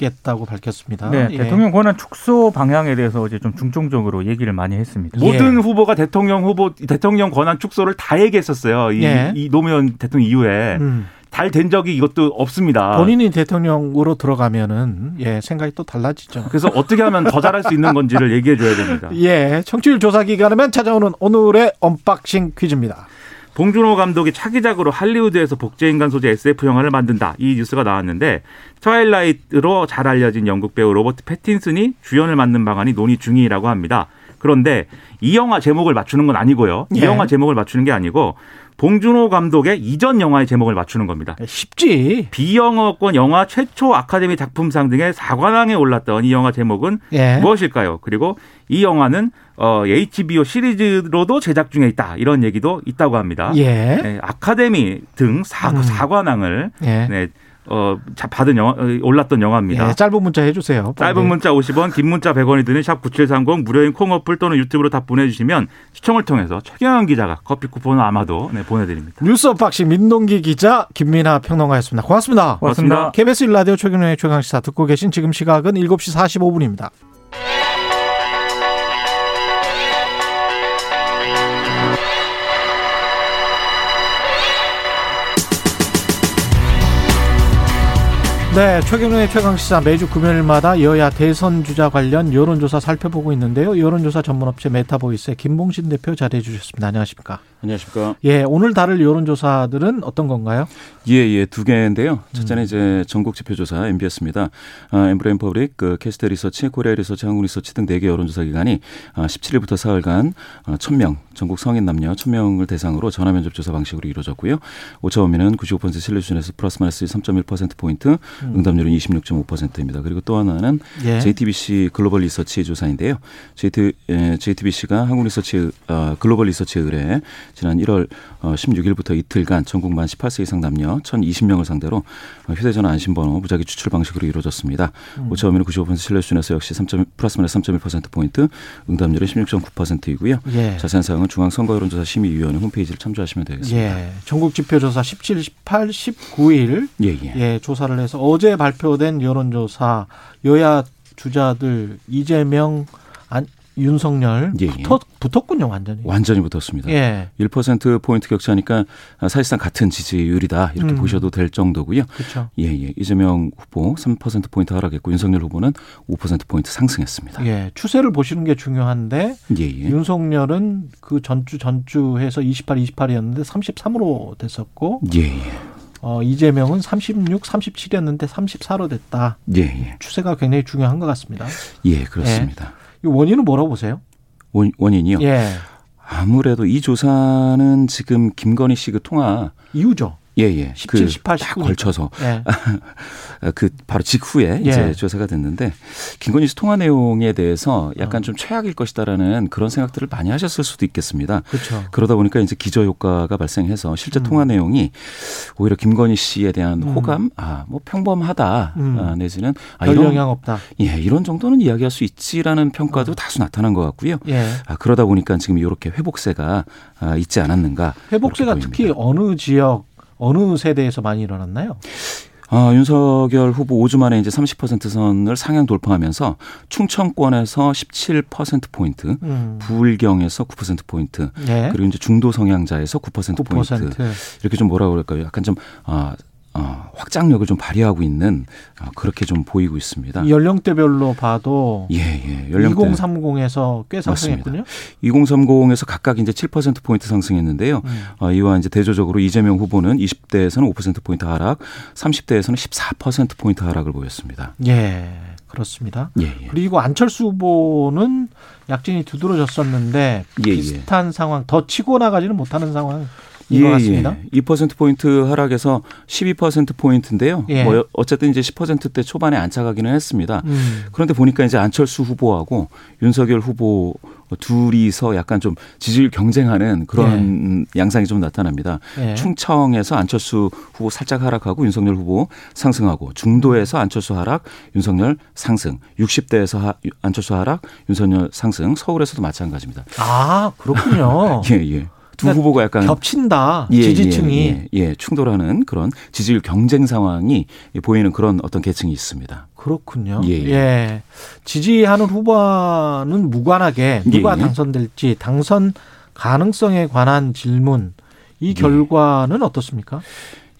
하겠다고 밝혔습니다. 네, 예. 대통령 권한 축소 방향에 대해서 이제 좀 중점적으로 얘기를 많이 했습니다. 예. 모든 후보가 대통령 후보 대통령 권한 축소를 다 얘기했었어요. 이, 예. 이 노무현 대통령 이후에 음. 잘된 적이 이것도 없습니다. 본인이 대통령으로 들어가면은 예 생각이 또 달라지죠. 그래서 어떻게 하면 더 잘할 수 있는 건지를 얘기해 줘야 됩니다. [laughs] 예, 청취율 조사 기간이면 찾아오는 오늘의 unboxing 퀴즈입니다. 봉준호 감독이 차기작으로 할리우드에서 복제인간 소재 SF 영화를 만든다. 이 뉴스가 나왔는데 Twilight로 잘 알려진 영국 배우 로버트 패틴슨이 주연을 맡는 방안이 논의 중이라고 합니다. 그런데 이 영화 제목을 맞추는 건 아니고요. 이 예. 영화 제목을 맞추는 게 아니고 봉준호 감독의 이전 영화의 제목을 맞추는 겁니다. 쉽지. 비영어권 영화 최초 아카데미 작품상 등의 사관왕에 올랐던 이 영화 제목은 예. 무엇일까요? 그리고 이 영화는 어, HBO 시리즈로도 제작 중에 있다. 이런 얘기도 있다고 합니다. 예. 네, 아카데미 등 사, 음. 사관왕을 예. 네, 어, 자- 받은 영화, 어, 올랐던 영화입니다. 예, 짧은 문자 해주세요. 빨리. 짧은 문자 50원, 긴 문자 100원이 드는 샵 9730 무료인 콩 어플 또는 유튜브로 다 보내주시면 시청을 통해서 최경영 기자가 커피 쿠폰을 아마도 네, 보내드립니다. 뉴스 unboxing 민동기 기자 김민아 평론가였습니다. 고맙습니다. 고맙습니다. KBS 일라디오 최경영의 최강시사 듣고 계신 지금 시각은 7시 45분입니다. 네, 최경영의 최강시사 매주 금요일마다 여야 대선 주자 관련 여론조사 살펴보고 있는데요. 여론조사 전문업체 메타보이스의 김봉신 대표 자리해 주셨습니다. 안녕하십니까? 안녕하십니까. 예, 오늘 다룰 여론조사들은 어떤 건가요? 예, 예, 두 개인데요. 음. 첫째는 이제 전국 지표조사 NBS입니다. 아, 엠브레인 퍼블릭, 케이스탯 리서치, 코리아 리서치, 한국 리서치 등 네 개 여론조사 기관이 아, 17일부터 사흘간 아, 1000명, 전국 성인 남녀 1000명을 대상으로 전화 면접 조사 방식으로 이루어졌고요. 오차 범위는 95% 신뢰 수준에서 플러스 마이너스 3.1% 포인트, 응답률은 26.5%입니다. 그리고 또 하나는 음. 예. JTBC 글로벌 리서치 조사인데요. JT, 에, JTBC가 한국 리서치 어, 글로벌 리서치에 의뢰 지난 1월 어, 16일부터 이틀간 전국 만 18세 이상 남녀 1,020명을 상대로 어, 휴대전화 안심번호 무작위 추출 방식으로 이루어졌습니다. 오차 범위는 95% 신뢰 수준에서 역시 3. 플러스 마이너스 3.1% 포인트, 응답률은 16.9%이고요. 예. 자세한 사항은 중앙 선거 여론조사 심의위원회 홈페이지를 참조하시면 되겠습니다. 예. 전국 지표조사 17, 18, 19일 예, 예. 예, 조사를 해서 어제 발표된 여론조사 여야 주자들 이재명 안, 윤석열 예, 예. 붙었, 붙었 군요, 완전히. 완전히 붙었습니다. 예. 1% 포인트 격차니까 사실상 같은 지지율이다 이렇게 음. 보셔도 될 정도고요. 그렇죠. 예, 예. 이재명 후보 3% 포인트 하락했고 윤석열 후보는 5% 포인트 상승했습니다. 예. 추세를 보시는 게 중요한데 예, 예. 윤석열은 그 전주 전주에서 28, 28이었는데 33으로 됐었고 예, 예. 어, 이재명은 36, 37이었는데 34로 됐다. 예, 예. 추세가 굉장히 중요한 것 같습니다. 예, 그렇습니다. 이 원인은 뭐라고 보세요? 원, 원인이요. 예. 아무래도 이 조사는 지금 김건희 씨 그 통화 이유죠. 예, 예. 17, 18, 딱19 니까. 걸쳐서 예. [laughs] 그 바로 직후에 예. 이제 조사가 됐는데 김건희 씨 통화 내용에 대해서 약간 좀 최악일 것이다라는 그런 생각들을 많이 하셨을 수도 있겠습니다. 그렇죠. 그러다 보니까 이제 기저 효과가 발생해서 실제 통화 내용이 오히려 김건희 씨에 대한 음. 호감, 아, 뭐 평범하다, 음. 아, 내지는 아, 별 이런, 영향 없다. 예, 이런 정도는 이야기할 수 있지라는 평가도 다수 나타난 것 같고요. 예. 아, 그러다 보니까 지금 이렇게 회복세가 아, 있지 않았는가. 회복세가 특히. 어느 지역, 어느 세대에서 많이 일어났나요? 아, 윤석열 후보 5주 만에 이제 30% 선을 상향 돌파하면서 충청권에서 17%포인트, 음. 부울경에서 9%포인트, 예. 그리고 이제 중도 성향자에서 9%포인트. 9%. 이렇게 좀 뭐라 그럴까요? 약간 좀, 아, 어, 확장력을 좀 발휘하고 있는 아, 그렇게 좀 보이고 있습니다. 연령대별로 봐도 예, 예. 연령대 2030에서 꽤 상승했군요. 2030에서 각각 이제 7% 포인트 상승했는데요. 음. 어, 이와 이제 대조적으로 이재명 후보는 20대에서는 5% 포인트 하락, 30대에서는 14% 포인트 하락을 보였습니다. 예. 그렇습니다. 예, 예. 그리고 안철수 후보는 약진이 두드러졌었는데 예, 예. 비슷한 상황, 더 치고 나가지는 못하는 상황인 예, 것 같습니다. 예. 2% 포인트 하락에서 12% 포인트인데요. 예. 뭐 어쨌든 이제 10%대 초반에 안착하기는 했습니다. 음. 그런데 보니까 이제 안철수 후보하고 윤석열 후보 둘이서 약간 좀 지지율 경쟁하는 그런 양상이 좀 나타납니다. 예. 충청에서 안철수 후보 살짝 하락하고 윤석열 후보 상승하고 중도에서 안철수 하락, 윤석열 상승, 60대에서 하, 안철수 하락, 윤석열 상승, 서울에서도 마찬가지입니다. 아, 그렇군요. [laughs] 예, 예. 두 후보가 약간 겹친다. 예, 지지층이. 예, 예, 예, 충돌하는 그런 지지율 경쟁 상황이 보이는 그런 어떤 계층이 있습니다. 그렇군요. 예, 예. 예. 지지하는 후보는 무관하게 누가 예, 예. 당선될지 당선 가능성에 관한 질문 이 예. 결과는 어떻습니까?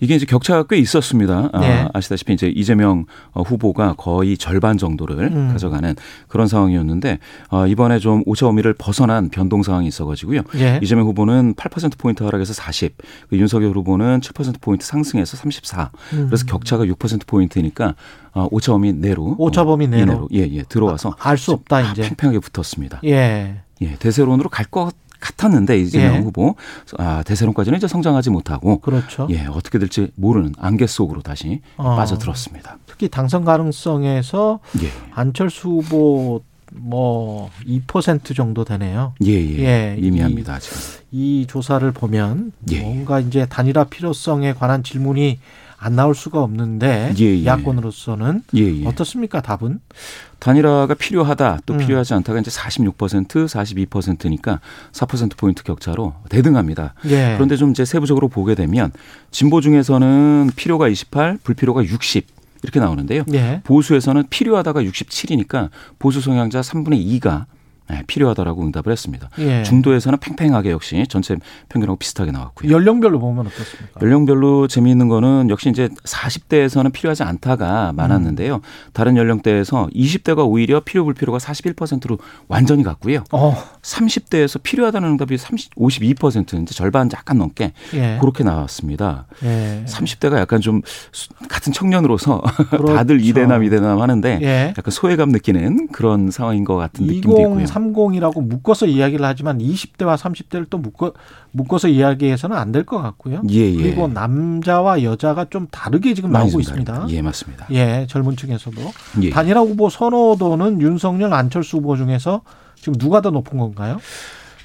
이게 이제 격차가 꽤 있었습니다. 네. 아, 시다시피 이제 이재명 어, 후보가 거의 절반 정도를 음. 가져가는 그런 상황이었는데 어, 이번에 좀 오차 범위를 벗어난 변동 상황이 있어가지고요. 예. 이재명 후보는 8% 포인트 하락해서 40, 그 윤석열 후보는 7% 포인트 상승해서 34. 음. 그래서 격차가 6% 포인트니까 어, 오차 범위 내로 오차 범위 어, 내로. 이내로 예, 예, 들어와서 알수 없다 이제. 팽팽하게 붙었습니다. 예. 예, 대세론으로 갈 것 같았는데 이재명 예. 후보 아, 대세론까지는 이제 성장하지 못하고 그렇죠. 예, 어떻게 될지 모르는 안개 속으로 다시 어. 빠져들었습니다. 특히 당선 가능성에서 예. 안철수 후보 뭐 2% 정도 되네요. 예, 예. 예, 미미합니다, 지금. 이 조사를 보면 예. 뭔가 이제 단일화 필요성에 관한 질문이 안 나올 수가 없는데 예, 예. 야권으로서는 예, 예. 어떻습니까? 답은? 단일화가 필요하다, 또 음. 필요하지 않다가 이제 46%, 42%니까 4% 포인트 격차로 대등합니다. 예. 그런데 좀 이제 세부적으로 보게 되면 진보 중에서는 필요가 28, 불필요가 60 이렇게 나오는데요. 예. 보수에서는 필요하다가 67이니까 보수 성향자 3분의 2가 네, 필요하다라고 응답을 했습니다. 예. 중도에서는 팽팽하게 역시 전체 평균하고 비슷하게 나왔고요. 연령별로 보면 어떻습니까? 연령별로 재미있는 거는 역시 이제 40대에서는 필요하지 않다가 많았는데요. 음. 다른 연령대에서 20대가 오히려 필요 불필요가 41%로 완전히 같고요. 어, 30대에서 필요하다는 응답이 30, 52% 이제 절반 약간 넘게 예. 그렇게 나왔습니다. 예. 30대가 약간 좀 수- 같은 청년으로서 [laughs] 그렇죠. 다들 이대남 이대남 하는데 예. 약간 소외감 느끼는 그런 상황인 것 같은 느낌도 있고요. 2030이라고 묶어서 이야기를 하지만 20대와 30대를 또 묶어 묶어서 이야기해서는 안 될 것 같고요. 예, 예. 그리고 남자와 여자가 좀 다르게 지금 나오고 좀 있습니다. 다릅니다. 예, 맞습니다. 예, 젊은 층에서도 예. 단일화 후보 선호도는 윤석열, 안철수 후보 중에서 지금 누가 더 높은 건가요?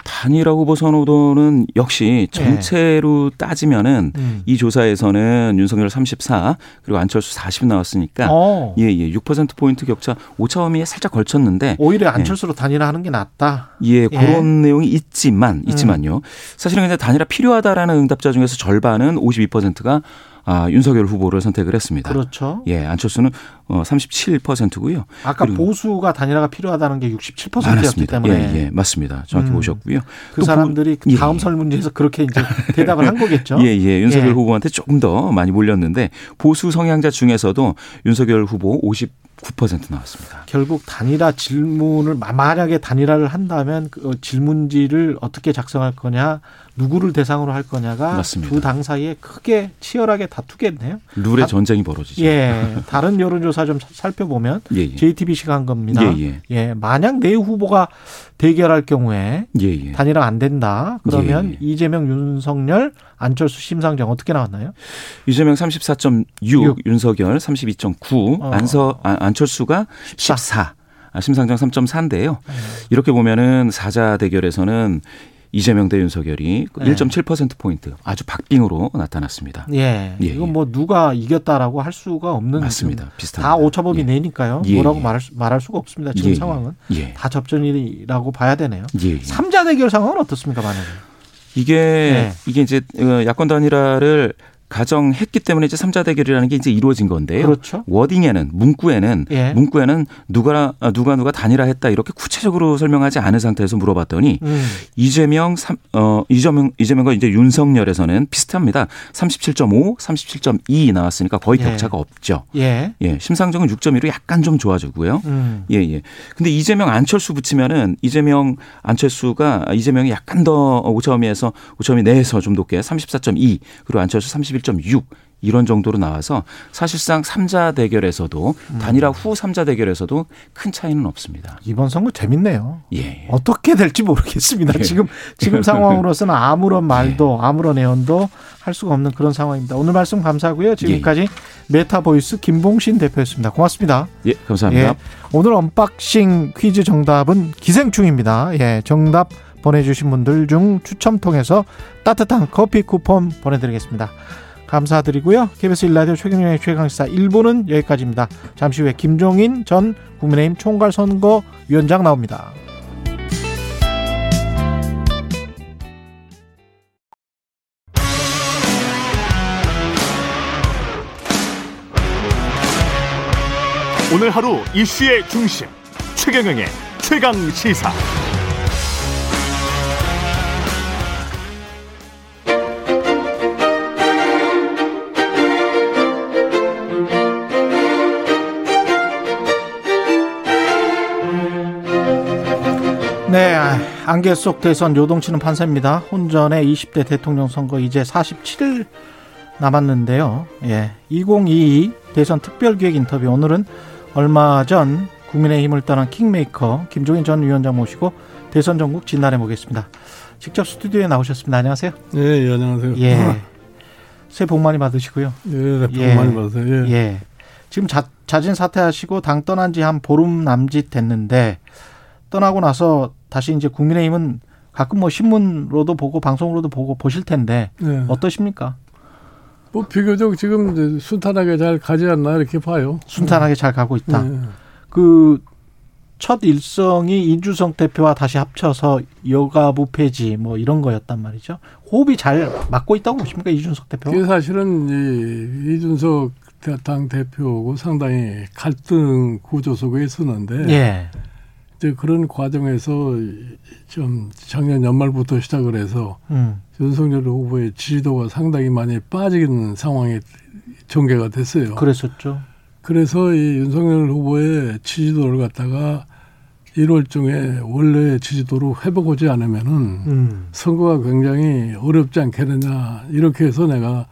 단일화 후보 선호도는 역시 전체로 따지면은 음. 이 조사에서는 윤석열 34 그리고 안철수 40 나왔으니까 어, 예, 예. 6% 포인트 격차 오차범위에 살짝 걸쳤는데 오히려 안철수로 단일화하는 게 낫다. 예, 그런 내용이 있지만 있지만요. 사실은 근데 단일화 필요하다라는 응답자 중에서 절반은 52%가 아, 윤석열 후보를 선택을 했습니다. 그렇죠. 예, 안철수는 어 37%고요. 아까 그리고- 보수가 단일화가 필요하다는 게 67%였기 많았습니다. 때문에 예, 예, 맞습니다. 정확히 음. 보셨고요. 그또 사람들이 보- 예, 다음 예. 설문지에서 그렇게 이제 [laughs] 대답을 한 거겠죠. 예, 예. 윤석열 예. 후보한테 조금 더 많이 몰렸는데 보수 성향자 중에서도 윤석열 후보 59% 나왔습니다. 결국 단일화 질문을 마- 만약에 단일화를 한다면 그 질문지를 어떻게 작성할 거냐, 누구를 대상으로 할 거냐가. 두 당 사이에 크게 치열하게 다투겠네요. 룰의 다- 전쟁이 벌어지죠. 예, 다른 여론조사 좀 사- 살펴보면 예, 예. JTBC가 한 겁니다. 예, 예. 예, 만약 내 후보가 대결할 경우에 예, 예. 단일화 안 된다. 그러면 예, 예. 이재명, 윤석열, 안철수, 심상정 어떻게 나왔나요? 이재명 34.6, 육. 윤석열 32.9, 어. 안서 아, 안철수가 14, 아, 심상정 3.4인데요. 네. 이렇게 보면은 사자 대결에서는 이재명 대 윤석열이 네. 1.7% 포인트 아주 박빙으로 나타났습니다. 예, 예, 이건 예. 뭐 누가 이겼다라고 할 수가 없는 맞습니다. 지금 비슷합니다. 다 오차범위 예. 내니까요. 예, 뭐라고 예. 말할, 수, 말할 수가 없습니다. 지금 예, 상황은 예. 다 접전이라고 봐야 되네요. 예. 예. 삼자 대결 상황은 어떻습니까, 만약에? 이게 네. 이게 이제 어, 야권 단일화를 가정했기 때문에 이제 삼자 대결이라는 게 이제 이루어진 건데요. 그렇죠. 워딩에는 문구에는 예. 문구에는 누가 아, 누가 누가 단일화했다 이렇게 구체적으로 설명하지 않은 상태에서 물어봤더니 음, 이재명 삼, 어 이재명 이재명과 이제 윤석열에서는 비슷합니다. 37.5, 37.2 나왔으니까 거의 예. 격차가 없죠. 예. 예, 심상정은 6.1로 약간 좀 좋아지고요. 음, 예, 예. 근데 이재명 안철수 붙이면은 이재명 안철수가 이재명이 약간 더 오차범위에서 오차범위 내에서 좀 높게 34.2 그리고 안철수 31.6 이런 정도로 나와서 사실상 삼자 대결에서도 음. 단일화 후 삼자 대결에서도 큰 차이는 없습니다. 이번 선거 재밌네요. 예. 어떻게 될지 모르겠습니다. 예. 지금 지금 상황으로서는 아무런 말도 아무런 예언도 할 수가 없는 그런 상황입니다. 오늘 말씀 감사하고요. 지금까지 메타보이스 김봉신 대표였습니다. 고맙습니다. 예, 감사합니다. 예, 오늘 unboxing 퀴즈 정답은 기생충입니다. 예, 정답 보내주신 분들 중 추첨 통해서 따뜻한 커피 쿠폰 보내드리겠습니다. 감사드리고요. KBS 1라디오 최경영의 최강시사 1부는 여기까지입니다. 잠시 후에 김종인 전 국민의힘 총괄선거위원장 나옵니다. 오늘 하루 이슈의 중심 최경영의 최강 시사. 네, 안개 속 대선 요동치는 판세입니다. 혼전의 20대 대통령 선거 이제 47일 남았는데요. 예, 2022 대선 특별기획 인터뷰 오늘은 얼마 전 국민의힘을 떠난 킹메이커 김종인 전 위원장 모시고 대선 전국 진단해 보겠습니다. 직접 스튜디오에 나오셨습니다. 안녕하세요. 예, 예 안녕하세요. 예. [laughs] 새해 복 많이 받으시고요. 예, 복 예. 많이 받으세요. 예. 예. 지금 자, 자진 사퇴하시고 당 떠난 지 한 보름 남짓 됐는데 떠나고 나서 다시 이제 국민의힘은 가끔 뭐 신문으로도 보고 방송으로도 보고 보실 텐데 예. 어떠십니까? 뭐 비교적 지금 순탄하게 잘 가지 않나 이렇게 봐요. 순탄하게 잘 가고 있다. 예. 그첫 일성이 이준석 대표와 다시 합쳐서 여가부 폐지 뭐 이런 거였단 말이죠. 호흡이 잘 맞고 있다고 보십니까 이준석 대표? 그게 사실은 이 이준석 대- 당 대표하고 상당히 갈등 구조 속에 있었는데 예. 이제 그런 과정에서 좀 작년 연말부터 시작을 해서 음. 윤석열 후보의 지지도가 상당히 많이 빠지는 상황이 전개가 됐어요. 그랬었죠. 그래서 이 윤석열 후보의 지지도를 갖다가 1월 중에 원래 지지도로 회복하지 않으면은 음. 선거가 굉장히 어렵지 않겠느냐 이렇게 해서 내가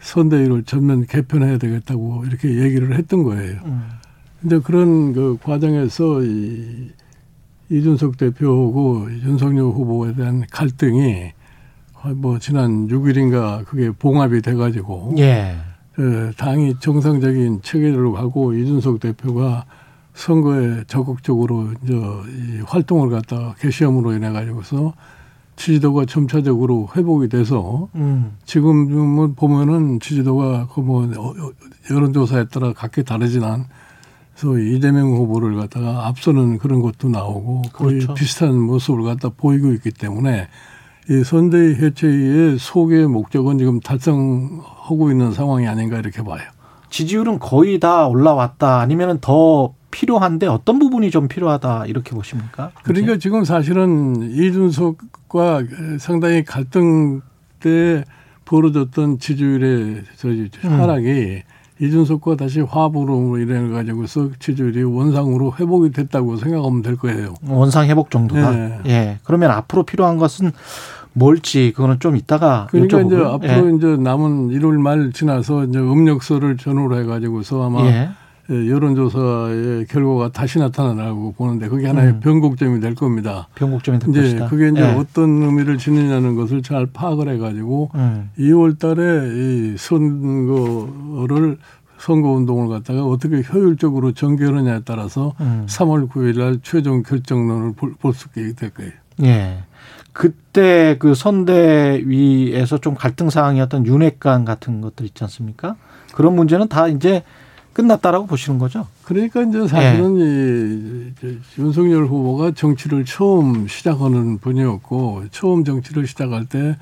선대위를 전면 개편해야 되겠다고 이렇게 얘기를 했던 거예요. 음. 근데 그런 그 과정에서 이 이준석 대표하고 윤석열 후보에 대한 갈등이 뭐 지난 6일인가 그게 봉합이 돼가지고 예. 그 당이 정상적인 체계로 가고 이준석 대표가 선거에 적극적으로 이제 이 활동을 갖다가 개시험으로 인해 가지고서 지지도가 점차적으로 회복이 돼서 음. 지금은 보면은 지지도가 그 뭐 여론조사에 따라 각기 다르지만 그래서 이재명 후보를 갖다가 앞서는 그런 것도 나오고 거의 그렇죠. 비슷한 모습을 갖다 보이고 있기 때문에 이 선대위 해체의 소개의 목적은 지금 달성하고 있는 상황이 아닌가 이렇게 봐요. 지지율은 거의 다 올라왔다 아니면은 더 필요한데 어떤 부분이 좀 필요하다 이렇게 보십니까? 그러니까 지금 사실은 이준석과 상당히 갈등 때 벌어졌던 지지율의 저기 음. 하락이 이준석과 다시 화합으로 인해 가지고서 지지율이 원상으로 회복이 됐다고 생각하면 될 거예요. 원상 회복 정도다. 네. 예. 그러면 앞으로 필요한 것은 뭘지 그거는 좀 이따가 그러니까 이제 여쭤보고요. 앞으로 이제 남은 1월 말 지나서 이제 음력서를 전후로 해가지고서 아마 예. 예, 여론조사의 결과가 다시 나타나라고 보는데 그게 하나의 음. 변곡점이 될 겁니다. 변곡점이 될 이제 것이다. 그게 이제 예. 어떤 의미를 지니냐는 것을 잘 파악을 해가지고 음. 2월 달에 이 선거를 선거 운동을 갖다가 어떻게 효율적으로 전개하느냐에 따라서 음. 3월 9일 날 최종 결정론을 볼 수 있게 될 거예요. 예. 그때 그 선대위에서 좀 갈등 사항이었던 윤핵관 같은 것들 있지 않습니까? 그런 문제는 다 이제 끝났다라고 보시는 거죠? 그러니까 이제 사실은 이 이제 윤석열 후보가 정치를 처음 시작하는 분이었고 처음 정치를 시작할 때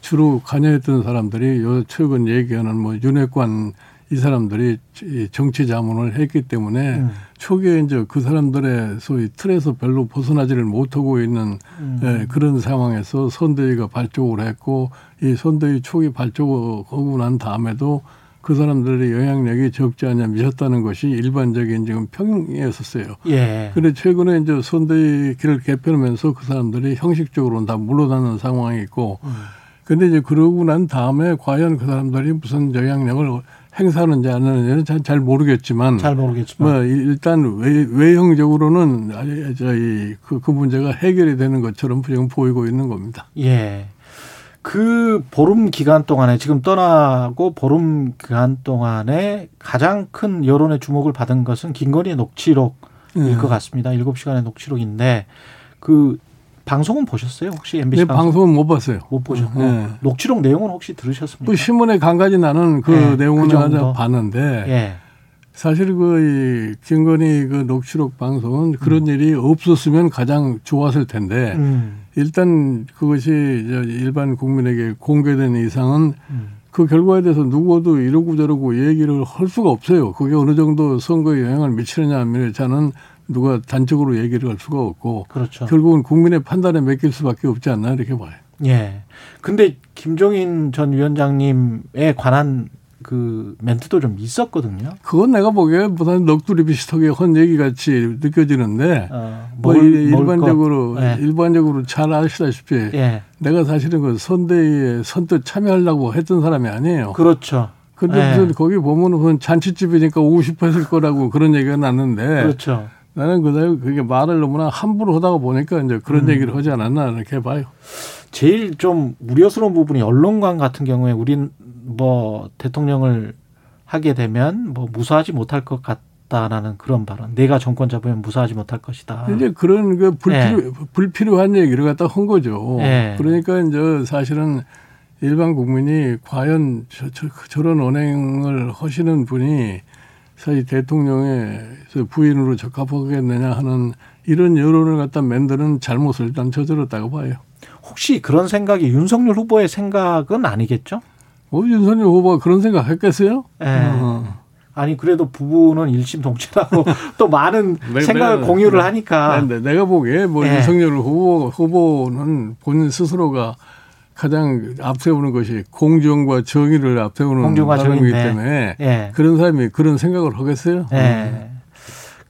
주로 관여했던 사람들이 요 최근 얘기하는 뭐 윤핵관 이 사람들이 이 정치 자문을 했기 때문에 음. 초기에 이제 그 사람들의 소위 틀에서 별로 벗어나지를 못하고 있는 음. 예, 그런 상황에서 선대위가 발족을 했고 이 선대위 초기 발족하고 난 다음에도 그 사람들의 영향력이 적지 않냐 미쳤다는 것이 일반적인 지금 평이었었어요. 예. 그런데 최근에 이제 선대위 길을 개편하면서 그 사람들이 형식적으로 다 물러나는 상황이 있고 음. 근데 이제 그러고 난 다음에 과연 그 사람들이 무슨 영향력을 행사하는지 안 하는지는 잘, 잘 모르겠지만 잘 모르겠지만. 뭐 일단 외, 외형적으로는 저희 그, 그 문제가 해결이 되는 것처럼 지금 보이고 있는 겁니다. 예. 그 보름 기간 동안에 지금 떠나고 보름 기간 동안에 가장 큰 여론의 주목을 받은 것은 김건희의 녹취록일 예. 것 같습니다. 일곱 시간의 녹취록인데 그 방송은 보셨어요? 혹시 MBC 네, 방송? 방송은 못 봤어요. 못 보셨고 네. 녹취록 내용은 혹시 들으셨습니까? 또 신문에 간간히 나는 그 네, 내용은 그 정도. 아주 봤는데 예. 사실 그이 김건희 그 녹취록 방송은 그런 일이 없었으면 가장 좋았을 텐데 음. 일단 그것이 저 일반 국민에게 공개된 이상은 음. 그 결과에 대해서 누구도 이러고 저러고 얘기를 할 수가 없어요. 그게 어느 정도 선거에 영향을 미치느냐 하면 저는 누가 단적으로 얘기를 할 수가 없고 그렇죠. 결국은 국민의 판단에 맡길 수밖에 없지 않나 이렇게 봐요. 예. 근데 김종인 전 위원장님에 관한 그 멘트도 좀 있었거든요. 그건 내가 보기에 무슨 넋두리 비슷하게 헌 얘기 같이 느껴지는데 어, 뭐 일- 먹을 일반적으로 거. 예. 일반적으로 잘 아시다시피 예. 내가 사실은 그 선대위에 선뜻 참여하려고 했던 사람이 아니에요. 그렇죠. 근데 예. 무슨 거기 보면은 잔치집이니까 오고 싶어 했을 거라고 그런 얘기가 났는데 그렇죠. 나는 그다음에 그게 말을 너무나 함부로 하다가 보니까 이제 그런 음. 얘기를 하지 않았나 이렇게 봐요. 제일 좀 우려스러운 부분이 언론관 같은 경우에 우린 뭐 대통령을 하게 되면 뭐 무사하지 못할 것 같다라는 그런 발언. 내가 정권 잡으면 무사하지 못할 것이다. 이제 그런 그 불필요, 불필요한 얘기를 갖다 한 거죠. 네. 그러니까 이제 사실은 일반 국민이 과연 저, 저, 저런 언행을 하시는 분이 사실 대통령의 부인으로 적합하겠느냐 하는 이런 여론을 갖다 만드는 잘못을 일단 저질렀다고 봐요. 혹시 그런 생각이 윤석열 후보의 생각은 아니겠죠? 뭐 윤석열 후보가 그런 생각 했겠어요? 예. 어. 아니 그래도 부부는 일심동체라고 [laughs] 또 많은 내- 생각을 내가- 공유를 하니까 네, 내가 보기에 뭐 예. 윤석열 후보, 후보는 본인 스스로가 가장 앞세우는 것이 공정과 정의를 앞세우는 공정과 사람이기 정의인데. 때문에 예. 그런 사람이 그런 생각을 하겠어요? 예.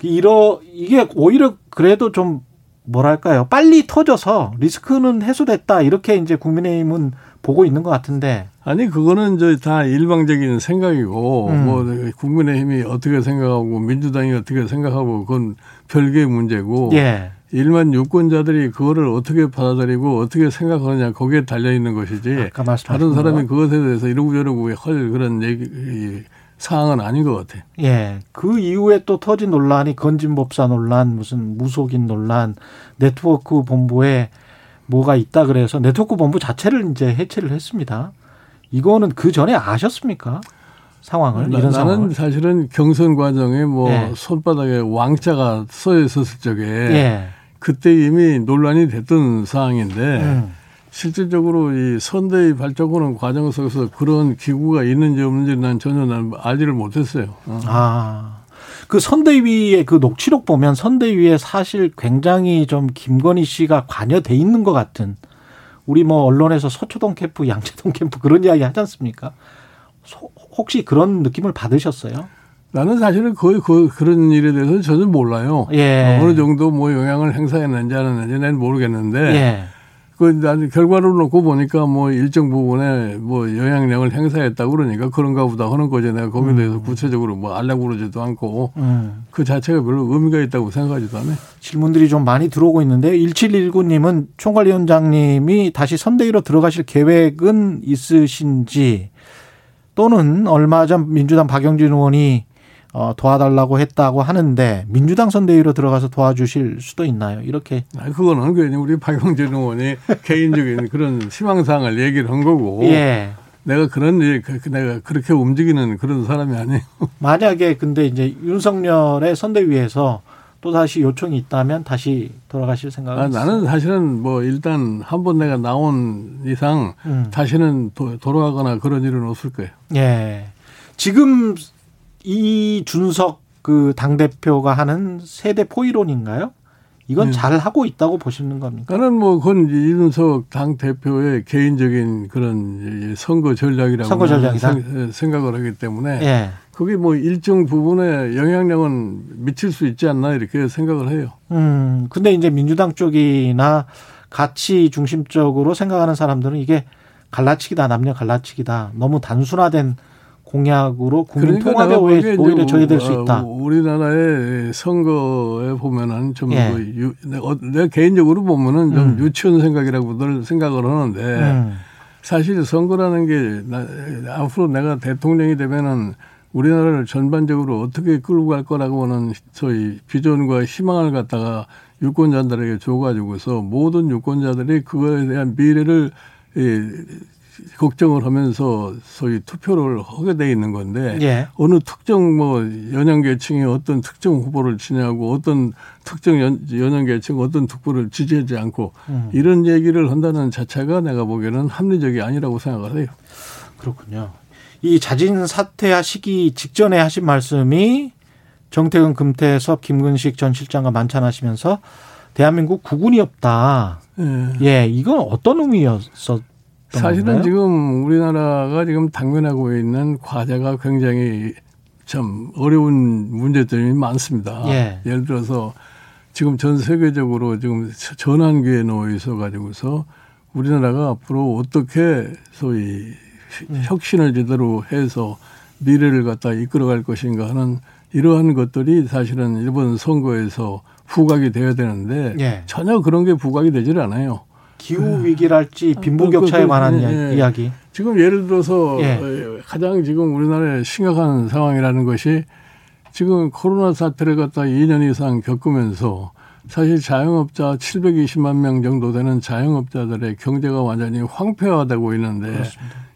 이러 이게 오히려 그래도 좀 뭐랄까요 빨리 터져서 리스크는 해소됐다 이렇게 이제 국민의힘은 보고 있는 것 같은데 아니 그거는 이제 다 일방적인 생각이고 음. 뭐 국민의힘이 어떻게 생각하고 민주당이 어떻게 생각하고 그건 별개의 문제고 예 일반 유권자들이 그거를 어떻게 받아들이고 어떻게 생각하느냐 거기에 달려 있는 것이지 다른 사람이 거. 그것에 대해서 이러고 저러고 할 그런 얘기 이 사항은 아닌 것 같아요. 예. 그 이후에 또 터진 논란이 건진법사 논란, 무슨 무속인 논란, 네트워크 본부에 뭐가 있다 그래서 네트워크 본부 자체를 이제 해체를 했습니다. 이거는 그 전에 아셨습니까? 상황을 나, 이런 는 상황을. 사실은 경선 과정에 뭐 예. 손바닥에 왕자가 써 있었을 적에 예. 그때 이미 논란이 됐던 사항인데 음. 실질적으로 이 선대위 발족하는 과정 속에서 그런 기구가 있는지 없는지 난 전혀 난 알지를 못했어요. 어. 아. 그 선대위의 그 녹취록 보면 선대위에 사실 굉장히 좀 김건희 씨가 관여돼 있는 것 같은 우리 뭐 언론에서 서초동 캠프, 양재동 캠프 그런 이야기 하지 않습니까? 소- 혹시 그런 느낌을 받으셨어요? 나는 사실은 거의 그, 그런 일에 대해서는 전혀 몰라요. 예. 어느 정도 뭐 영향을 행사했는지 안 했는지 난 모르겠는데 예. 그 나는 결과를 놓고 보니까 뭐 일정 부분에 뭐 영향력을 행사했다고 그러니까 그런가 보다 하는 거지 내가 거기에 대해서 구체적으로 뭐 알려고 그러지도 않고 음. 그 자체가 별로 의미가 있다고 생각하지도 않아요. 질문들이 좀 많이 들어오고 있는데 1719님은 총괄위원장님이 다시 선대위로 들어가실 계획은 있으신지 또는 얼마 전 민주당 박영진 의원이 어, 도와달라고 했다고 하는데 민주당 선대위로 들어가서 도와주실 수도 있나요? 이렇게 아, 그거는 그냥 우리 박용진 의원이 [laughs] 개인적인 그런 희망사항을 얘기를 한 거고 예. 내가 그런 일, 그- 그 내가 그렇게 움직이는 그런 사람이 아니에요. [laughs] 만약에 근데 이제 윤석열의 선대위에서 또 다시 요청이 있다면 다시 돌아가실 생각은 아? 나는 사실은 뭐 일단 한 번 내가 나온 이상 음. 다시는 도, 돌아가거나 그런 일은 없을 거예요. 예. 지금 이 준석 그 당 대표가 하는 세대 포이론인가요? 이건 네. 잘 하고 있다고 보시는 겁니까? 나는 뭐 그건 이준석 당 대표의 개인적인 그런 이 선거 전략이라고 선거 전략이다? 생- 생각을 하기 때문에 예. 그게 뭐 일정 부분에 영향력은 미칠 수 있지 않나 이렇게 생각을 해요. 음, 근데 이제 민주당 쪽이나 가치 중심적으로 생각하는 사람들은 이게 갈라치기다, 남녀 갈라치기다. 너무 단순화된 공약으로 국민 그러니까 통합에 오히려, 오히려 저해될 수 어, 있다. 우리나라의 선거에 보면은 좀 예. 그 유, 내가, 내가 개인적으로 보면은 좀 음. 유치원 생각이라고 늘 생각을 하는데 음. 사실 선거라는 게 나, 앞으로 내가 대통령이 되면은 우리나라를 전반적으로 어떻게 끌고 갈 거라고 하는 저희 비전과 희망을 갖다가 유권자들에게 줘가지고서 모든 유권자들이 그거에 대한 미래를 이, 걱정을 하면서 소위 투표를 하게 돼 있는 건데 예. 어느 특정 뭐 연령계층이 어떤 특정 후보를 지냐고 어떤 특정 연, 연령계층 어떤 특보를 지지하지 않고 음. 이런 얘기를 한다는 자체가 내가 보기에는 합리적이 아니라고 생각을 해요. 그렇군요. 이 자진 사퇴하시기 직전에 하신 말씀이 정태근 금태섭 김근식 전 실장과 만찬하시면서 대한민국 국군이 없다. 예. 예, 이건 어떤 의미였었던 사실은? 지금 우리나라가 지금 당면하고 있는 과제가 굉장히 참 어려운 문제점이 많습니다. 예. 예를 들어서 지금 전 세계적으로 지금 전환기에 놓여 있어 가지고서 우리나라가 앞으로 어떻게 소위 네. 혁신을 제대로 해서 미래를 갖다 이끌어갈 것인가 하는 이러한 것들이 사실은 이번 선거에서 부각이 돼야 되는데 예. 전혀 그런 게 부각이 되질 않아요. 기후 위기랄지 빈부격차에 그, 그, 관한 예, 예. 이야기. 지금 예를 들어서 예. 어, 가장 지금 우리나라에 심각한 상황이라는 것이 지금 코로나 사태를 갖다 2년 이상 겪으면서 사실 자영업자 720만 명 정도 되는 자영업자들의 경제가 완전히 황폐화되고 있는데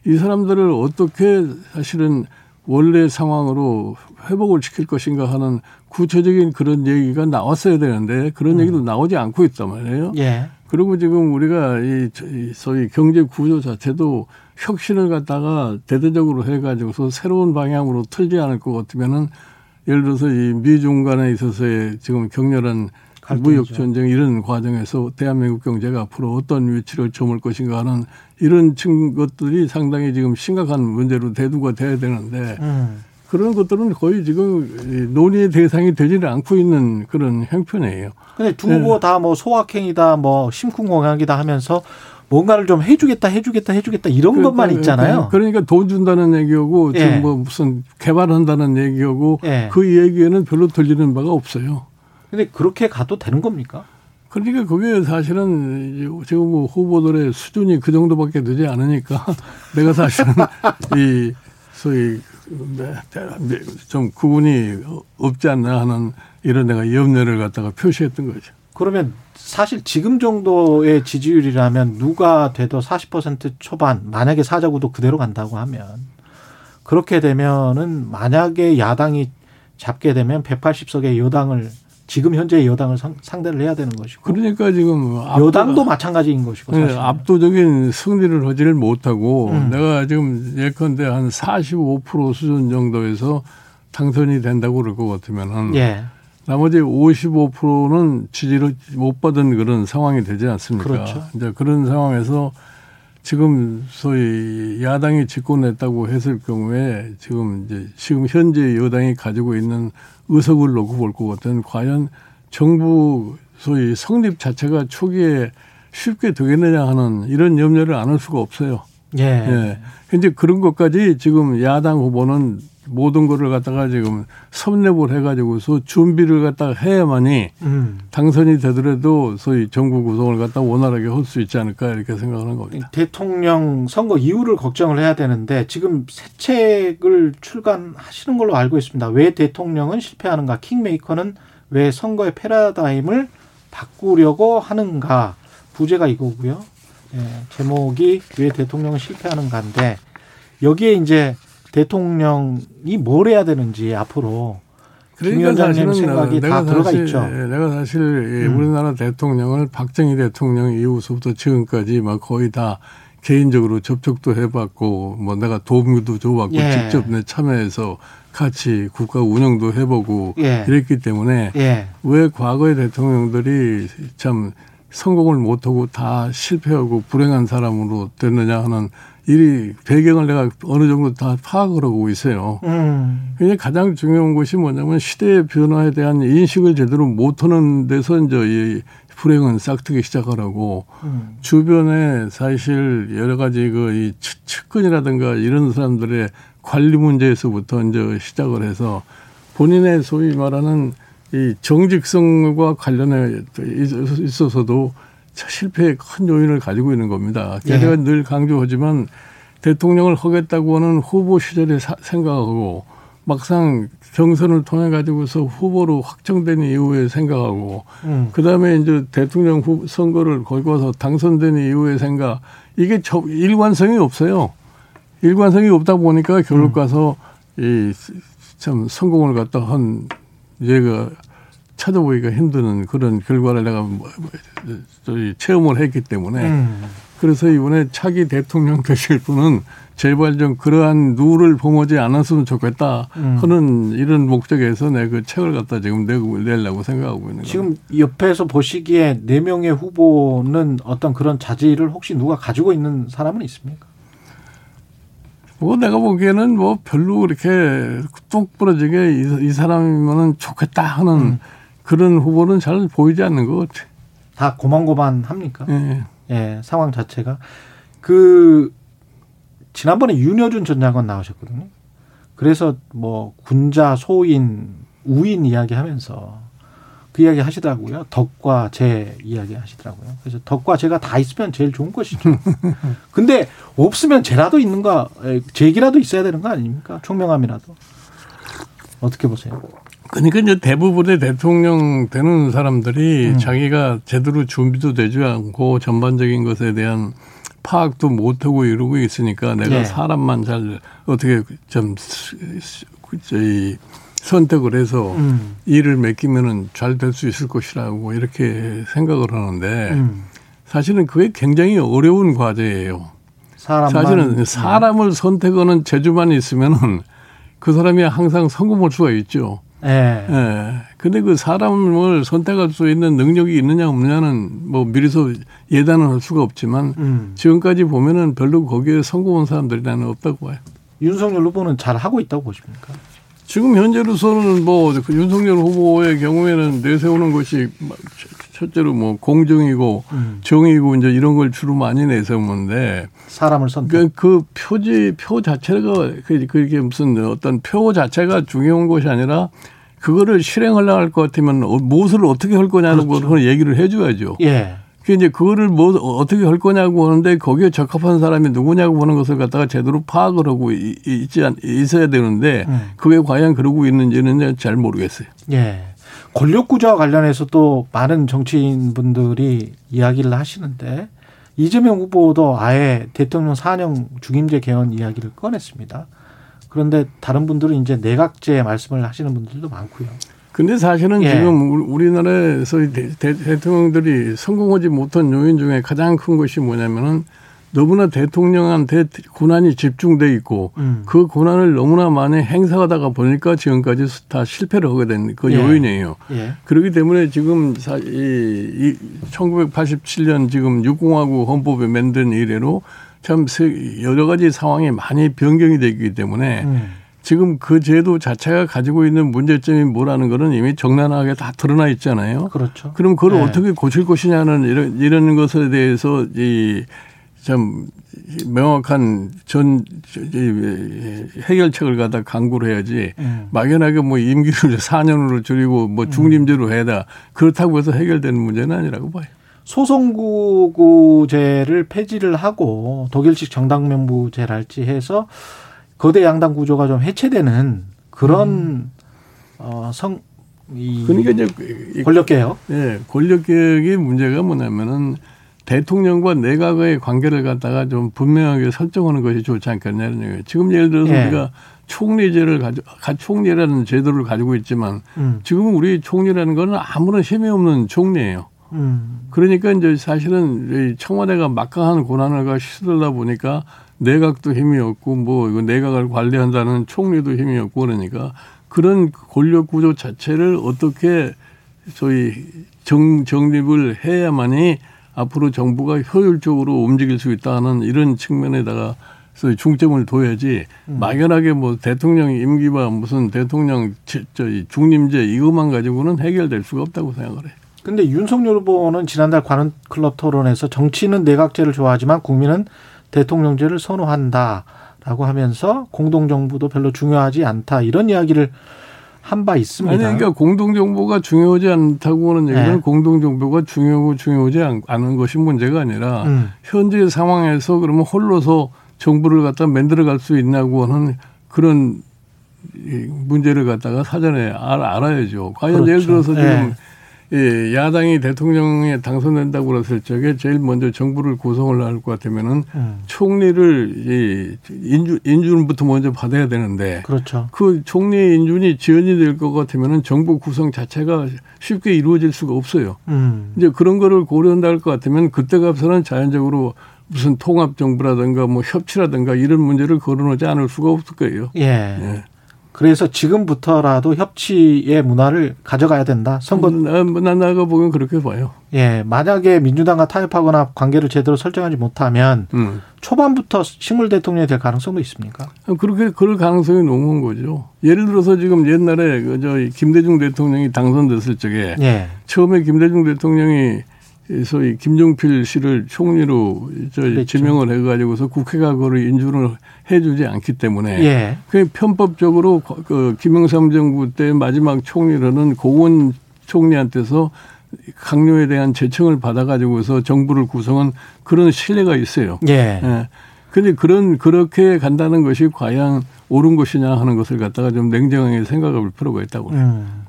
이 사람들을 어떻게 사실은 원래 상황으로 회복을 시킬 것인가 하는 구체적인 그런 얘기가 나왔어야 되는데 그런 얘기도 나오지 않고 있단 말이에요. 예. 그리고 지금 우리가 이, 소위 경제 구조 자체도 혁신을 갖다가 대대적으로 해가지고서 새로운 방향으로 틀지 않을 것 같으면은 예를 들어서 이 미중 간에 있어서의 지금 격렬한. 무역 전쟁 이런 과정에서 대한민국 경제가 앞으로 어떤 위치를 점을 것인가 하는 이런 층 것들이 상당히 지금 심각한 문제로 대두가 돼야 되는데 음. 그런 것들은 거의 지금 이 논의의 대상이 되지는 않고 있는 그런 형편이에요. 근데 두 후보 다뭐 소확행이다, 뭐 심쿵공약이다 하면서 뭔가를 좀 해주겠다, 해주겠다, 해주겠다 이런 것만 있잖아요. 그러니까 돈 준다는 얘기하고 예. 지금 뭐 무슨 개발한다는 얘기하고 예. 그 얘기에는 별로 들리는 바가 없어요. 근데 그렇게 가도 되는 겁니까? 그러니까 그게 사실은 지금 뭐 후보들의 수준이 그 정도밖에 되지 않으니까 [laughs] 내가 사실은 이 소위 좀 구분이 없지 않나 하는 이런 내가 염려를 갖다가 표시했던 거죠. 그러면 사실 지금 정도의 지지율이라면 누가 돼도 40% 초반 만약에 사자구도 그대로 간다고 하면 그렇게 되면은 만약에 야당이 잡게 되면 180석의 여당을 지금 현재의 여당을 상, 상대를 해야 되는 것이고 그러니까 지금 여당도 압도가- 마찬가지인 것이고 네, 사실 압도적인 승리를 하지를 못하고 음. 내가 지금 예컨대 한 45% 수준 정도에서 당선이 된다고 그럴 것 같으면은 예 나머지 55%는 지지를 못 받은 그런 상황이 되지 않습니까? 그렇죠. 이제 그런 상황에서 지금 소위 야당이 집권했다고 했을 경우에 지금 이제 지금 현재 여당이 가지고 있는 의석을 놓고 볼것 같은 과연 정부 소위 성립 자체가 초기에 쉽게 되겠느냐 하는 이런 염려를 안 할 수가 없어요. 예. 예. 근데 그런 것까지 지금 야당 후보는 모든 거를 갖다가 지금 섭렵을 해가지고서 준비를 갖다가 해야만이 음. 당선이 되더라도 소위 정부 구성을 갖다 원활하게 할 수 있지 않을까 이렇게 생각하는 겁니다. 대통령 선거 이후를 걱정을 해야 되는데 지금 새 책을 출간하시는 걸로 알고 있습니다. 왜 대통령은 실패하는가? 킹메이커는 왜 선거의 패러다임을 바꾸려고 하는가? 부제가 이거고요. 예, 제목이 왜 대통령은 실패하는가인데 여기에 이제 대통령이 뭘 해야 되는지 앞으로 김 위원장님 생각이 다 들어가 있죠. 예, 내가 사실 예, 음. 우리나라 대통령을 박정희 대통령 이후부터 지금까지 막 거의 다 개인적으로 접촉도 해봤고 뭐 내가 도움도 줘봤고 예. 직접 내 참여해서 같이 국가 운영도 해보고 예. 이랬기 때문에 예. 왜 과거의 대통령들이 참 성공을 못하고 다 실패하고 불행한 사람으로 됐느냐 하는 이 배경을 내가 어느 정도 다 파악을 하고 있어요. 음. 그냥 가장 중요한 것이 뭐냐면 시대의 변화에 대한 인식을 제대로 못하는 데서 이제 이 불행은 싹트기 시작하라고 음. 주변에 사실 여러 가지 그 이 측근이라든가 이런 사람들의 관리 문제에서부터 이제 시작을 해서 본인의 소위 말하는 이 정직성과 관련해 있어서도 실패의 큰 요인을 가지고 있는 겁니다. 예. 제가 늘 강조하지만 대통령을 하겠다고 하는 후보 시절에 사- 생각하고 막상 경선을 통해 가지고서 후보로 확정된 이후에 생각하고 음. 그다음에 이제 대통령 후 선거를 걸고 와서 당선된 이후의 생각 이게 저 일관성이 없어요. 일관성이 없다 보니까 결국 가서 이참 성공을 갖다 한 얘가 찾아보기가 힘드는 그런 결과를 내가 뭐- 뭐- 체험을 했기 때문에 음. 그래서 이번에 차기 대통령 [laughs] 되실 분은 제발 좀 그러한 룰을 범하지 않았으면 좋겠다 음. 하는 이런 목적에서 내 그 책을 갖다 지금 내고 내려고 생각하고 있는 거예요. 지금 옆에서 보시기에 네 명의 후보는 어떤 그런 자질을 혹시 누가 가지고 있는 사람은 있습니까? 뭐 내가 보기에는 뭐 별로 그렇게 뚝 부러지게 이, 이 사람이면은 좋겠다 하는 음. 그런 후보는 잘 보이지 않는 것 같아. 다 고만고만 합니까? 예. 예, 상황 자체가 그 지난번에 윤여준 전 장관 나오셨거든요. 그래서 뭐 군자, 소인, 우인 이야기 하면서 그 이야기 하시더라고요. 덕과 재 이야기 하시더라고요. 그래서 덕과 재가 다 있으면 제일 좋은 것이죠. [laughs] 근데 없으면 재라도 있는가, 재기라도 있어야 되는 거 아닙니까? 총명함이라도. 어떻게 보세요? 그러니까 이제 대부분의 대통령 되는 사람들이 음. 자기가 제대로 준비도 되지 않고 전반적인 것에 대한 파악도 못하고 이러고 있으니까 내가 예. 사람만 잘 어떻게 좀 저희 선택을 해서 음, 일을 맡기면은 잘 될 수 있을 것이라고 이렇게 생각을 하는데 음. 사실은 그게 굉장히 어려운 과제예요. 사람만 사실은 사람을 선택하는 재주만 있으면은 그 사람이 항상 성공할 수가 있죠. 예. 예. 근데 그 사람을 선택할 수 있는 능력이 있느냐 없느냐는 뭐 미리서 예단을 할 수가 없지만 음. 지금까지 보면은 별로 거기에 성공한 사람들이 나는 없다고 봐요. 윤석열 후보는 잘 하고 있다고 보십니까? 지금 현재로서는 뭐그 윤석열 후보의 경우에는 내세우는 것이 뭐 첫째로 뭐 공정이고 음. 정의고 이제 이런 걸 주로 많이 내세우는데 사람을 선택. 그, 그 표지 표 자체가 그- 그게 무슨 어떤 표 자체가 중요한 것이 아니라 그거를 실행하려고 할 것 같으면 어- 무엇을 어떻게 할 거냐는 그렇죠. 걸 얘기를 해줘야죠. 예. 그 이제 그거를 뭐 어떻게 할 거냐고 하는데 거기에 적합한 사람이 누구냐고 하는 것을 갖다가 제대로 파악을 하고 있지 않, 있어야 되는데 음. 그게 과연 그러고 있는지는 잘 모르겠어요. 예. 권력 구조와 관련해서 또 많은 정치인분들이 이야기를 하시는데 이재명 후보도 아예 대통령 사령 중임제 개헌 이야기를 꺼냈습니다. 그런데 다른 분들은 이제 내각제 말씀을 하시는 분들도 많고요. 근데 사실은 예. 지금 우- 우리나라에서 대, 대, 대 통령들이 성공하지 못한 요인 중에 가장 큰 것이 뭐냐면은 너무나 대통령한테 고난이 집중돼 있고 음. 그 고난을 너무나 많이 행사하다가 보니까 지금까지 다 실패를 하게 된그 예. 요인이에요. 예. 그렇기 때문에 지금 사- 이, 이 1987년 지금 육공화국 헌법에 만든 이래로 참 세- 여러 가지 상황이 많이 변경이 되기 때문에 음. 지금 그 제도 자체가 가지고 있는 문제점이 뭐라는 거는 이미 적나라하게 다 드러나 있잖아요. 그렇죠. 그럼 그걸 네. 어떻게 고칠 것이냐는 이런, 이런 것에 대해서 이, 참 명확한 전, 이 해결책을 갖다 강구를 해야지 음. 막연하게 뭐 임기를 [laughs] 4년으로 줄이고 뭐 중림제로 해다 그렇다고 해서 해결되는 문제는 아니라고 봐요. 소송구구제를 폐지를 하고 독일식 정당명부제랄지 해서 거대 양당 구조가 좀 해체되는 그런 어, 성, 이 그러니까 이제 이- 권력 개혁. 예, 권력 개혁의 문제가 뭐냐면은 대통령과 내각의 관계를 갖다가 좀 분명하게 설정하는 것이 좋지 않겠냐는 얘기예요. 지금 예를 들어서 예. 우리가 총리제를 가지고 가- 총리라는 제도를 가지고 있지만 음. 지금 우리 총리라는 거는 아무런 힘이 없는 총리예요. 음. 그러니까 이제 사실은 이 청와대가 막강한 가 시들다 보니까 내각도 힘이 없고 뭐 이거 내각을 관리한다는 총리도 힘이 없고 그러니까 그런 권력 구조 자체를 어떻게 소위 정, 정립을 해야만이 앞으로 정부가 효율적으로 움직일 수 있다는 이런 측면에다가 소위 중점을 둬야지 막연하게 뭐 대통령 임기와 무슨 대통령 제- 저희 중림제 이것만 가지고는 해결될 수가 없다고 생각을 해요. 근데 윤석열 후보는 지난달 관훈 클럽 토론에서 정치는 내각제를 좋아하지만 국민은 대통령제를 선호한다라고 하면서 공동정부도 별로 중요하지 않다 이런 이야기를 한 바 있습니다. 아니, 그러니까 공동정보가 중요하지 않다고 하는 얘기는 네. 공동정보가 중요하고 중요하지 않- 않은 것이 문제가 아니라 음. 현재 상황에서 그러면 홀로서 정부를 갖다 만들어 갈 수 있냐고 하는 그런 이 문제를 갖다가 사전에 알, 알아야죠. 과연 그렇죠. 예를 들어서 지금 네. 예, 야당이 대통령에 당선된다고 그랬을 적에 제일 먼저 정부를 구성을 할 것 같으면은 음. 총리를 이 인준, 인준부터 먼저 받아야 되는데 그렇죠. 그 총리의 인준이 지연이 될 것 같으면은 정부 구성 자체가 쉽게 이루어질 수가 없어요. 음. 이제 그런 거를 고려한다 할 것 같으면 그때 가서는 자연적으로 무슨 통합 정부라든가 뭐 협치라든가 이런 문제를 거론하지 않을 수가 없을 거예요. 예. 예. 그래서 지금부터라도 협치의 문화를 가져가야 된다. 선거 나, 나 나가 보면 그렇게 봐요. 예, 만약에 민주당과 타협하거나 관계를 제대로 설정하지 못하면 음. 초반부터 식물 대통령이 될 가능성도 있습니까? 그렇게 그럴 가능성이 높은 거죠. 예를 들어서 지금 옛날에 그저 김대중 대통령이 당선됐을 적에 예. 처음에 김대중 대통령이 소위 김종필 씨를 총리로 저. 지명을 해가지고서 국회가 그걸 인준을 해주지 않기 때문에 예. 그 편법적으로 그 김영삼 정부 때 마지막 총리로는 고원 총리한테서 강요에 대한 제청을 받아가지고서 정부를 구성한 그런 신뢰가 있어요. 예. 예. 근데 그런 그렇게 간다는 것이 과연 옳은 것이냐 하는 것을 갖다가 좀 냉정하게 생각해 볼 필요가 있다고. 음.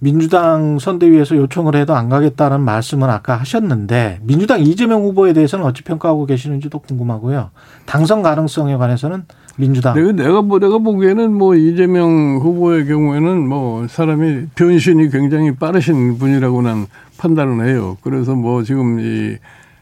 민주당 선대위에서 요청을 해도 안 가겠다는 말씀은 아까 하셨는데 민주당 이재명 후보에 대해서는 어찌 평가하고 계시는지도 궁금하고요. 당선 가능성에 관해서는 민주당 내가 내가 뭐 내가 보기에는 뭐 이재명 후보의 경우에는 뭐 사람이 변신이 굉장히 빠르신 분이라고 난 판단을 해요. 그래서 뭐 지금 이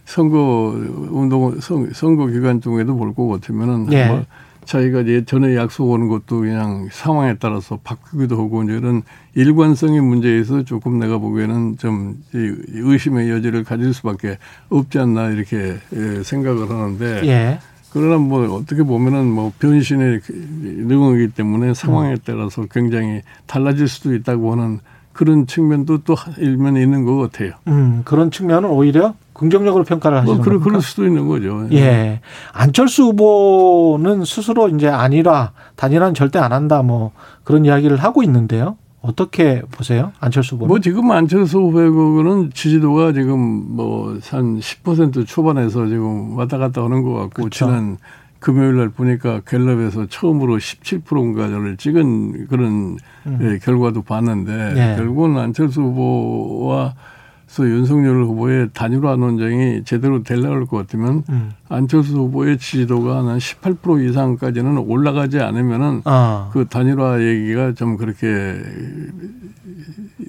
선거 운동 선- 선거 기간 중에도 볼 것 같으면은 예. 뭐 자기가 예전에 약속 오는 것도 그냥 상황에 따라서 바뀌기도 하고 이제 이런 일관성의 문제에서 조금 내가 보기에는 좀이 의심의 여지를 가질 수밖에 없지 않나 이렇게 예, 생각을 하는데 예. 그러나 뭐 어떻게 보면은 뭐 변신의 능력이기 때문에 상황에 따라서 굉장히 달라질 수도 있다고 하는 그런 측면도 또 일면에 있는 것 같아요. 음, 그런 측면은 오히려 긍정적으로 평가를 하시는 뭐 그럴, 겁니까? 그럴 수도 있는 거죠. 예. 안철수 후보는 스스로 이제 아니라 단일화는 절대 안 한다 뭐 그런 이야기를 하고 있는데요. 어떻게 보세요? 안철수 후보는? 뭐 지금 안철수 후보는 지지도가 지금 뭐 한 10% 초반에서 지금 왔다 갔다 하는 것 같고 그렇죠. 지난 금요일 날 보니까 갤럽에서 처음으로 17%인가를 찍은 그런 예, 결과도 봤는데 음. 예. 결국은 안철수 후보와 서 윤석열 후보의 단일화 논쟁이 제대로 되려고 것 같으면 음. 안철수 후보의 지지도가 한 18% 이상까지는 올라가지 않으면은 아. 그 단일화 얘기가 좀 그렇게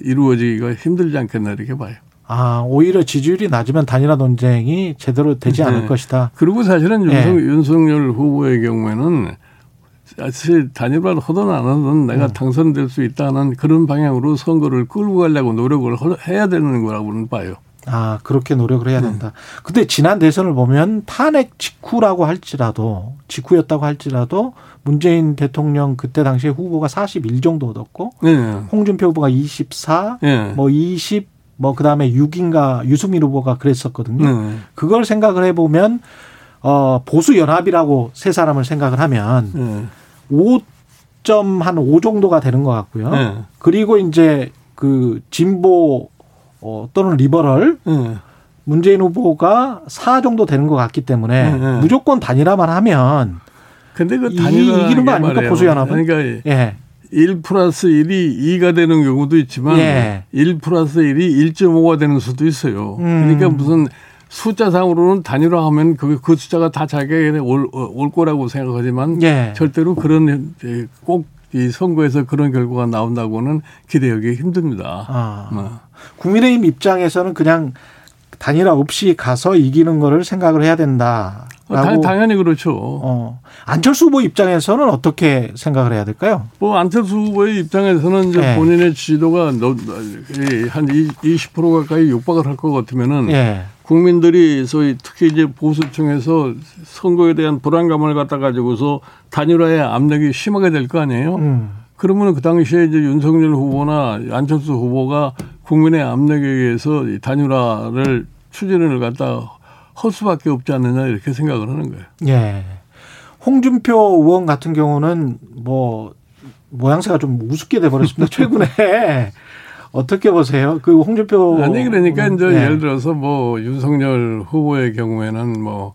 이루어지기가 힘들지 않겠나 이렇게 봐요. 아, 오히려 지지율이 낮으면 단일화 논쟁이 제대로 되지 않을 네. 것이다. 그리고 사실은 예. 윤석, 윤석열 후보의 경우에는 사실 단일화를 하든 안 하든 음. 내가 당선될 수 있다는 그런 방향으로 선거를 끌고 가려고 노력을 허- 해야 되는 거라고는 봐요. 아, 그렇게 노력을 네. 해야 된다. 근데 지난 대선을 보면 탄핵 직후라고 할지라도, 직후였다고 할지라도 문재인 대통령 그때 당시에 후보가 41 정도 얻었고, 네. 홍준표 후보가 24, 예. 뭐 20, 뭐 그다음에 6인가 유승민 후보가 그랬었거든요. 네. 그걸 생각을 해보면, 어, 보수 연합이라고 세 사람을 생각을 하면 네. 5점 한5 정도가 되는 것 같고요. 네. 그리고 이제 그 진보 어, 또는 리버럴 네. 문재인 후보가 4 정도 되는 것 같기 때문에 네, 네. 무조건 단일화만 하면 근데 그 이- 단일화 이기는 거 아닙니까, 보수연합은? 그러니까 예. 1 플러스 1이 2가 되는 경우도 있지만 예. 1 플러스 1이 1.5가 되는 수도 있어요. 음. 그러니까 무슨 숫자상으로는 단일화하면 그, 그 숫자가 다 자기에게 올, 올 거라고 생각하지만 예. 절대로 그런 꼭 이 선거에서 그런 결과가 나온다고는 기대하기 힘듭니다. 아. 어. 국민의힘 입장에서는 그냥 단일화 없이 가서 이기는 거를 생각을 해야 된다. 어, 당, 당연히 그렇죠. 어. 안철수 후보 입장에서는 어떻게 생각을 해야 될까요? 뭐 안철수 후보의 입장에서는 이제 예. 본인의 지지도가 한 20% 가까이 육박을 할 것 같으면은 예. 국민들이 소위 특히 이제 보수층에서 선거에 대한 불안감을 갖다 가지고서 단일화의 압력이 심하게 될 거 아니에요. 음. 그러면 그 당시에 이제 윤석열 후보나 안철수 후보가 국민의 압력에 의해서 이 단일화를 추진을 갖다 할 수밖에 없지 않느냐 이렇게 생각을 하는 거예요. 예. 홍준표 의원 같은 경우는 뭐 모양새가 좀 우습게 돼 버렸습니다. [laughs] 최근에 어떻게 보세요? 그 홍준표 아니 그러니까 이제 예. 예를 들어서 뭐 윤석열 후보의 경우에는 뭐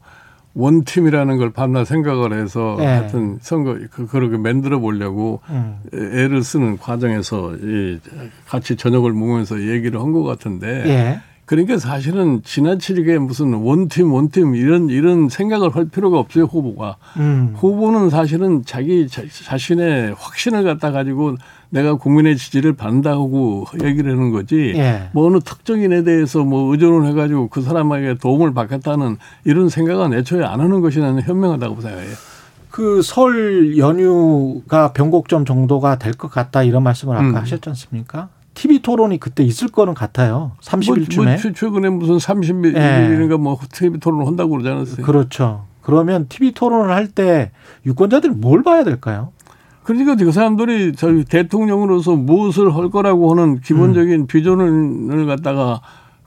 원팀이라는 걸 밤낮 생각을 해서 예. 하여튼 선거 그 그렇게 만들어 보려고 음. 애를 쓰는 과정에서 이 같이 저녁을 먹으면서 얘기를 한 것 같은데 예. 그러니까 사실은 지나치게 무슨 원팀 원팀 이런 이런 생각을 할 필요가 없어요 후보가 음. 후보는 사실은 자기 자, 자신의 확신을 갖다 가지고 내가 국민의 지지를 받는다고 얘기를 하는 거지 예. 뭐 어느 특정인에 대해서 뭐 의존을 해가지고 그 사람에게 도움을 받겠다는 이런 생각은 애초에 안 하는 것이 나는 현명하다고 생각해요. 그 설 연휴가 변곡점 정도가 될 것 같다 이런 말씀을 아까 음. 하셨지 않습니까? TV 토론이 그때 있을 거는 같아요. 30일쯤에. 뭐, 뭐 최- 최근에 무슨 30일인가 뭐 TV 토론 한다고 그러지 않았어요? 그렇죠. 그러면 TV 토론을 할 때 유권자들이 뭘 봐야 될까요? 그러니까 그 사람들이 저희 대통령으로서 무엇을 할 거라고 하는 음. 기본적인 비전을 갖다가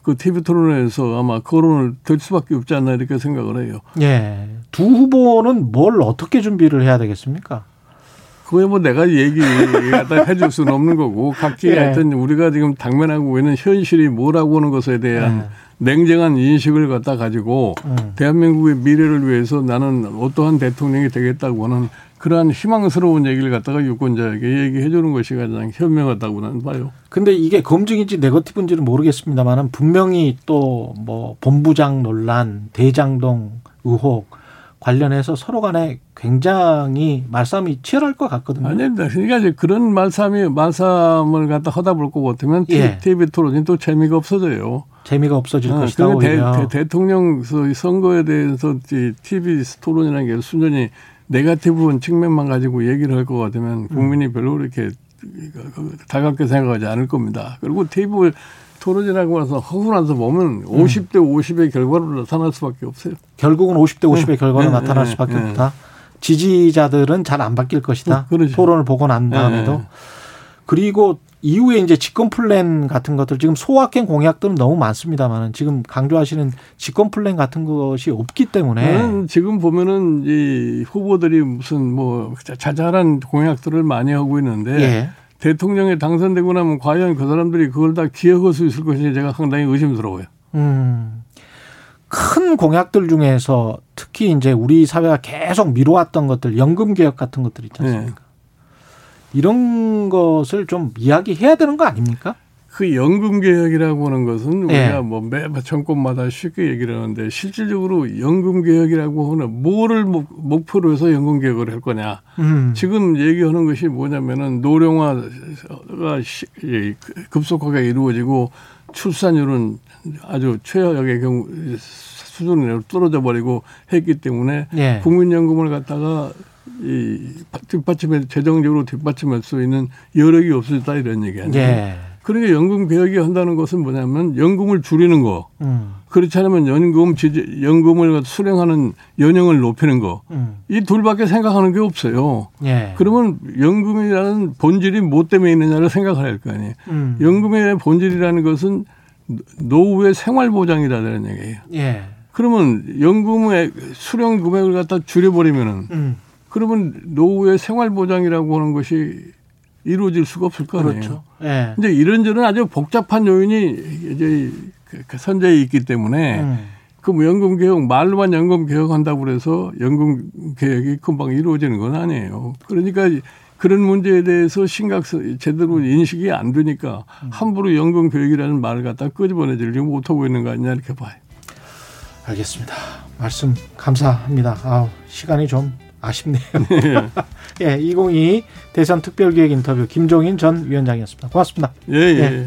그 TV 토론에서 아마 거론을 될 수밖에 없지 않나 이렇게 생각을 해요. 예. 두 후보는 뭘 어떻게 준비를 해야 되겠습니까? 그거야 뭐 내가 얘기 갖다 [laughs] 해줄 수는 없는 거고 각기 예. 하여튼 우리가 지금 당면하고 있는 현실이 뭐라고 하는 것에 대한 냉정한 인식을 갖다 가지고 음. 대한민국의 미래를 위해서 나는 어떠한 대통령이 되겠다고 하는 그러한 희망스러운 얘기를 갖다가 유권자에게 얘기해 주는 것이 가장 현명하다고 나는 봐요. 근데 이게 검증인지 네거티브인지는 모르겠습니다만은 분명히 또 뭐 본부장 논란, 대장동 의혹 관련해서 서로 간에 굉장히 말싸움이 치열할 것 같거든요. 아닙니다. 그러니까 이제 그런 말싸움이 말싸움을 갖다 하다 볼것 같으면 예. TV 토론이 또 재미가 없어져요. 재미가 없어질 어, 것이다 오히려. 대, 통령 선거에 대해서 이 TV 토론이라는 게 순전히 네가티브한 측면만 가지고 얘기를 할 것 같으면 국민이 별로 그렇게 달갑게 생각하지 않을 겁니다. 그리고 TV 토론이라고 해서 하고 나서 보면 50대 50의 결과로 나타날 수밖에 없어요. 결국은 50대 50의 결과로 네, 나타날 네, 수밖에 네. 없다. 지지자들은 잘 안 바뀔 것이다. 어. 토론을 보고 난 다음에도. 네. 그리고 이후에 이제 집권 플랜 같은 것들 지금 소확행 공약들은 너무 많습니다만은 지금 강조하시는 집권 플랜 같은 것이 없기 때문에 저는 지금 보면은 이 후보들이 무슨 뭐 자잘한 공약들을 많이 하고 있는데 예. 대통령에 당선되고 나면 과연 그 사람들이 그걸 다 기억할 수 있을 것인지 제가 상당히 의심스러워요. 음. 큰 공약들 중에서 특히 이제 우리 사회가 계속 미뤄왔던 것들 연금 개혁 같은 것들 있지 않습니까? 네. 이런 것을 좀 이야기해야 되는 거 아닙니까? 그 연금 개혁이라고 하는 것은 예. 우리가 뭐매 정권마다 쉽게 얘기를 하는데 실질적으로 연금 개혁이라고 하는 뭐를 목, 목표로 해서 연금 개혁을 할 거냐. 음. 지금 얘기하는 것이 뭐냐면은 노령화가 시- 이 급속하게 이루어지고 출산율은 아주 최악의 경우 수준으로 떨어져 버리고 했기 때문에 예. 국민연금을 갖다가 이 뒷받침해 재정적으로 뒷받침할 수 있는 여력이 없어졌다 이런 얘기 아니에요. 예. 그러니까 연금 개혁이 한다는 것은 뭐냐면 연금을 줄이는 거. 음. 그렇지 않으면 연금 지지, 연금을 수령하는 연령을 높이는 거. 음. 이 둘밖에 생각하는 게 없어요. 예. 그러면 연금이라는 본질이 뭐 때문에 있느냐를 생각해야 할 거 아니에요. 음. 연금의 본질이라는 것은 노후의 생활보장이라는 얘기예요. 예. 그러면 연금의 수령 금액을 갖다 줄여버리면은 음. 그러면 노후의 생활보장이라고 하는 것이 이루어질 수가 없을 거 아니에요. 그렇죠. 예. 이제 이런저런 아주 복잡한 요인이 이제 그- 그 선제에 있기 때문에 음. 그뭐 연금 개혁 말로만 연금 개혁한다고 그래서 연금 개혁이 금방 이루어지는 건 아니에요. 그러니까 그런 문제에 대해서 심각성 제대로 인식이 안 되니까 함부로 연금 개혁이라는 말을 갖다 끄집어내지 못하고 있는 거 아니냐 이렇게 봐요. 알겠습니다. 말씀 감사합니다. 아 시간이 좀 아쉽네요. [laughs] [laughs] 예, 2022 대선 특별기획 인터뷰 김종인 전 위원장이었습니다. 고맙습니다. 예, 예. 예.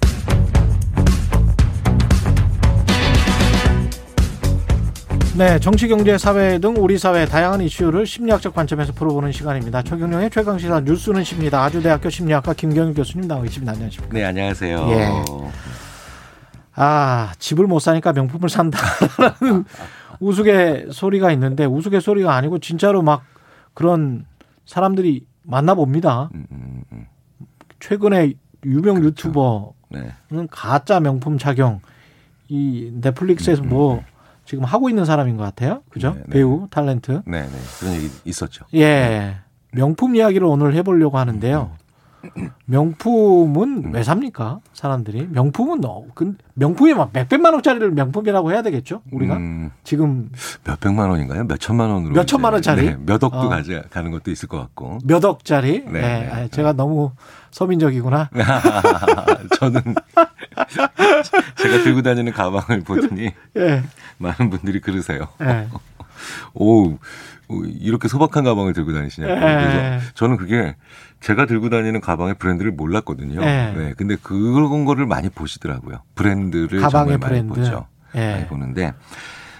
네, 정치, 경제, 사회 등 우리 사회 다양한 이슈를 심리학적 관점에서 풀어보는 시간입니다. 최경영의 최강 시사 뉴스는 십니다. 아주대학교 심리학과 김경일 교수님 나와 계십니다. 안녕하십니까? 네, 안녕하세요. 예. 아, 집을 못 사니까 명품을 산다라는 [laughs] 우스개 소리가 있는데 우스갯소리가 아니고 진짜로 막 그런 사람들이 만나봅니다. 음, 음, 음. 최근에 유명 그렇죠. 유튜버는 네. 가짜 명품 착용 이 넷플릭스에서 뭐 지금 하고 있는 사람인 것 같아요. 그죠? 네, 네. 배우 탈렌트. 네, 네. 그런 얘기 있었죠. 예. 명품 이야기를 오늘 해보려고 하는데요. 명품은 왜 삽니까? 사람들이 명품은 너, 근 명품이 막 몇백만 원짜리를 명품이라고 해야 되겠죠? 우리가 음, 지금 몇 백만 원인가요? 몇 천만 원으로. 몇 천만 이제, 원짜리? 네, 몇 억도 어. 가져 가는 것도 있을 것 같고. 몇 억짜리? 네, 네, 네. 아, 제가 너무 서민적이구나. [laughs] 저는 [laughs] 제가 들고 다니는 가방을 보더니 [laughs] 예, 많은 분들이 그러세요. 예. 오, 오, 이렇게 소박한 가방을 들고 다니시냐고. 예. 그래서 저는 그게 제가 들고 다니는 가방의 브랜드를 몰랐거든요. 예. 네. 근데 그런 거를 많이 보시더라고요. 브랜드를 가방의 정말 많이 브랜드. 보죠. 많이 예. 보는데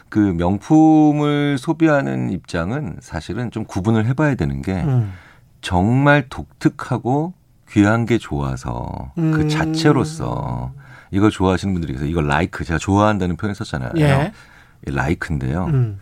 그 명품을 소비하는 입장은 사실은 좀 구분을 해봐야 되는 게 음. 정말 독특하고 귀한 게 좋아서 음. 그 자체로서 이걸 좋아하시는 분들이 계세요. 이걸 라이크 제가 좋아한다는 표현 썼잖아요. 예. 이 라이크인데요. 음.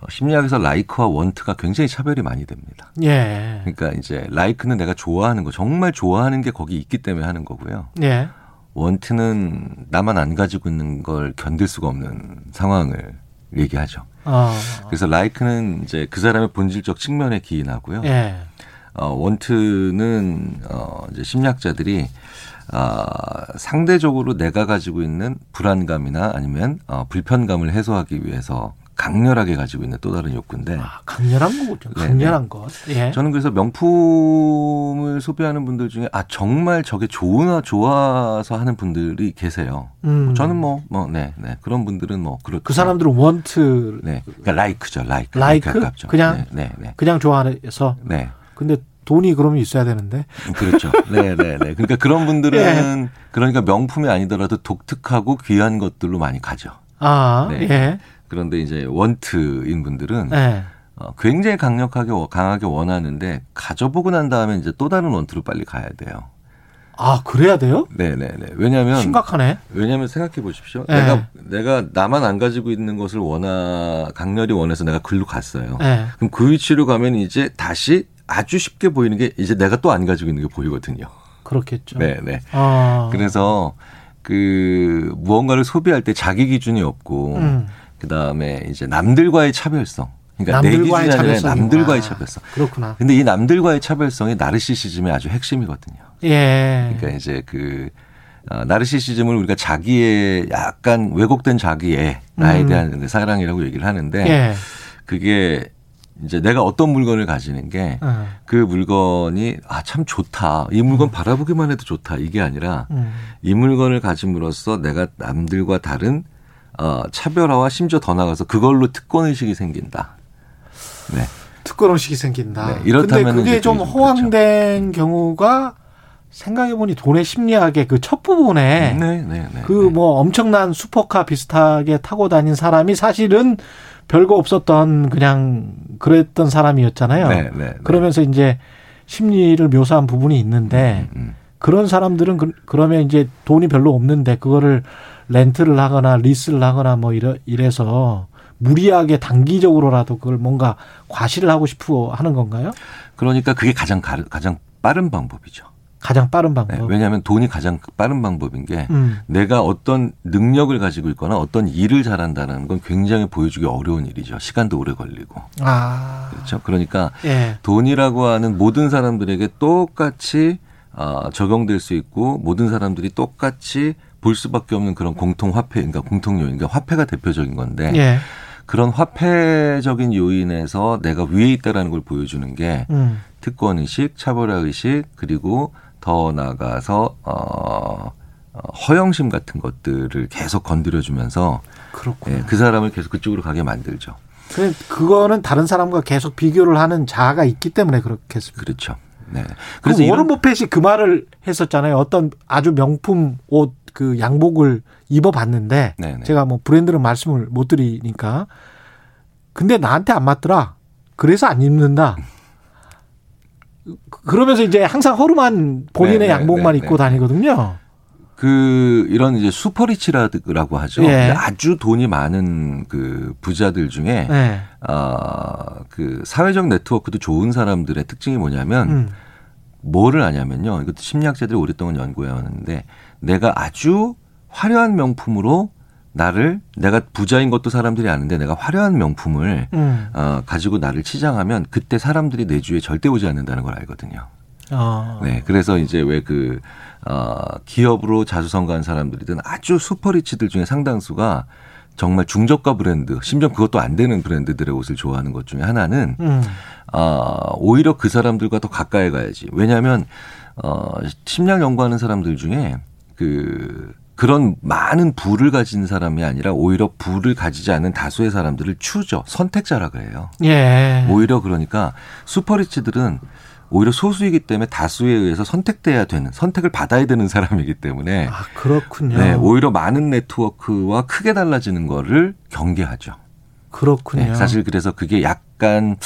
어, 심리학에서 라이크와 원트가 굉장히 차별이 많이 됩니다. 예. 그러니까 이제 라이크는 내가 좋아하는 거, 정말 좋아하는 게 거기 있기 때문에 하는 거고요. 예. 원트는 나만 안 가지고 있는 걸 견딜 수가 없는 상황을 얘기하죠. 어. 그래서 라이크는 이제 그 사람의 본질적 측면에 기인하고요. 예. 어, 원트는 어, 이제 심리학자들이 아, 상대적으로 내가 가지고 있는 불안감이나 아니면 어, 불편감을 해소하기 위해서 강렬하게 가지고 있는 또 다른 욕구인데 아, 강렬한. 네, 강렬한 것. 예. 저는 그래서 명품을 소비하는 분들 중에 아 정말 저게 좋으나 좋아서 하는 분들이 계세요. 음. 저는 뭐뭐네네 그런 분들은 뭐 그렇죠. 그 사람들은 원트 네 그러니까 라이크죠 라이크 라이크? 가깝죠. 그냥? 네 네. 그냥 좋아해서 네. 근데 돈이 그러면 있어야 되는데. 그렇죠. 네, 네, 네. 그러니까 그런 분들은 그러니까 명품이 아니더라도 독특하고 귀한 것들로 많이 가죠. 아, 네. 예. 그런데 이제 원트인 분들은 예. 어, 굉장히 강력하게 워- 강하게 원하는데 가져보고 난 다음에 이제 또 다른 원트로 빨리 가야 돼요. 아, 그래야 돼요? 네, 네, 네. 왜냐하면 심각하네. 왜냐하면 생각해 보십시오. 네. 내가 내가 나만 안 가지고 있는 것을 원하 강렬히 원해서 내가 글로 갔어요. 예. 그럼 그 위치로 가면 이제 다시 아주 쉽게 보이는 게 이제 내가 또 안 가지고 있는 게 보이거든요. 그렇겠죠. 네, 네. 아. 그래서 그 무언가를 소비할 때 자기 기준이 없고 음. 그다음에 이제 남들과의 차별성. 그러니까 남들과의 차별성이구나. 남들과의 차별성. 그렇구나. 근데 이 남들과의 차별성이 나르시시즘의 아주 핵심이거든요. 예. 그러니까 이제 그 어, 나르시시즘을 우리가 자기의 약간 왜곡된 자기의 나에 음. 대한 사랑이라고 얘기를 하는데 예. 그게 이제 내가 어떤 물건을 가지는 게그 어. 물건이 아 참 좋다. 이 물건 바라보기만 해도 좋다. 이게 아니라 음. 이 물건을 가짐으로써 내가 남들과 다른 어, 차별화와 심지어 더 나가서 그걸로 특권 의식이 생긴다. 네. 특권 의식이 생긴다. 네, 이렇다면은 근데 그게 좀좀 호황된 경우가 생각해 보니 돈의 심리학의 그 첫 부분에 네, 네, 네. 그 뭐 엄청난 슈퍼카 비슷하게 타고 다닌 사람이 사실은 별거 없었던 그냥 그랬던 사람이었잖아요. 네, 네, 네. 그러면서 이제 심리를 묘사한 부분이 있는데 음, 그런 사람들은 그, 그러면 이제 돈이 별로 없는데 그거를 렌트를 하거나 리스를 하거나 뭐 이래, 이래서 무리하게 단기적으로라도 그걸 뭔가 과시를 하고 싶어 하는 건가요? 그러니까 그게 가장 가, 가장 빠른 방법이죠. 가장 빠른 네, 방법. 왜냐하면 돈이 가장 빠른 방법인 게 음. 내가 어떤 능력을 가지고 있거나 어떤 일을 잘한다는 건 굉장히 보여주기 어려운 일이죠. 시간도 오래 걸리고. 아. 그렇죠. 그러니까 예. 돈이라고 하는 모든 사람들에게 똑같이 어, 적용될 수 있고 모든 사람들이 똑같이 볼 수밖에 없는 그런 공통 화폐, 그러니까 공통 요인, 그러니까 화폐가 대표적인 건데 예. 그런 화폐적인 요인에서 내가 위에 있다라는 걸 보여주는 게 음. 특권 의식, 차별화 의식 그리고 더 나아가서 어, 어, 허영심 같은 것들을 계속 건드려주면서 그렇구나. 예, 그 사람을 계속 그쪽으로 가게 만들죠. 그 그거는 다른 사람과 계속 비교를 하는 자아가 있기 때문에 그렇겠습니다. 그렇죠. 네. 그래서 워런 버핏이 그 말을 했었잖아요. 어떤 아주 명품 옷 그 양복을 입어봤는데 네네. 제가 뭐 브랜드는 말씀을 못 드리니까 근데 나한테 안 맞더라. 그래서 안 입는다. 그러면서 이제 항상 허름한 본인의 네, 네, 양복만 네, 입고 네. 다니거든요. 그 이런 이제 슈퍼리치라고 하죠. 예. 아주 돈이 많은 그 부자들 중에 네. 아그 사회적 네트워크도 좋은 사람들의 특징이 뭐냐면 음. 뭐를 하냐면요. 이것도 심리학자들이 오랫동안 연구해 왔는데 내가 아주 화려한 명품으로 나를 내가 부자인 것도 사람들이 아는데 내가 화려한 명품을 음. 어, 가지고 나를 치장하면 그때 사람들이 내 주위에 절대 오지 않는다는 걸 알거든요. 어. 네, 그래서 이제 왜그 어, 기업으로 자주성가한 사람들이든 아주 슈퍼리치들 중에 상당수가 정말 중저가 브랜드, 심지어 그것도 안 되는 브랜드들의 옷을 좋아하는 것 중에 하나는 음. 어, 오히려 그 사람들과 더 가까이 가야지. 왜냐하면 어, 심리학 연구하는 사람들 중에 그 그런 많은 부를 가진 사람이 아니라 오히려 부를 가지지 않은 다수의 사람들을 추죠. 선택자라 그래요. 예. 오히려 그러니까 슈퍼리치들은 오히려 소수이기 때문에 다수에 의해서 선택돼야 되는 선택을 받아야 되는 사람이기 때문에 아, 그렇군요. 네, 오히려 많은 네트워크와 크게 달라지는 거를 경계하죠. 그렇군요. 네, 사실 그래서 그게 약간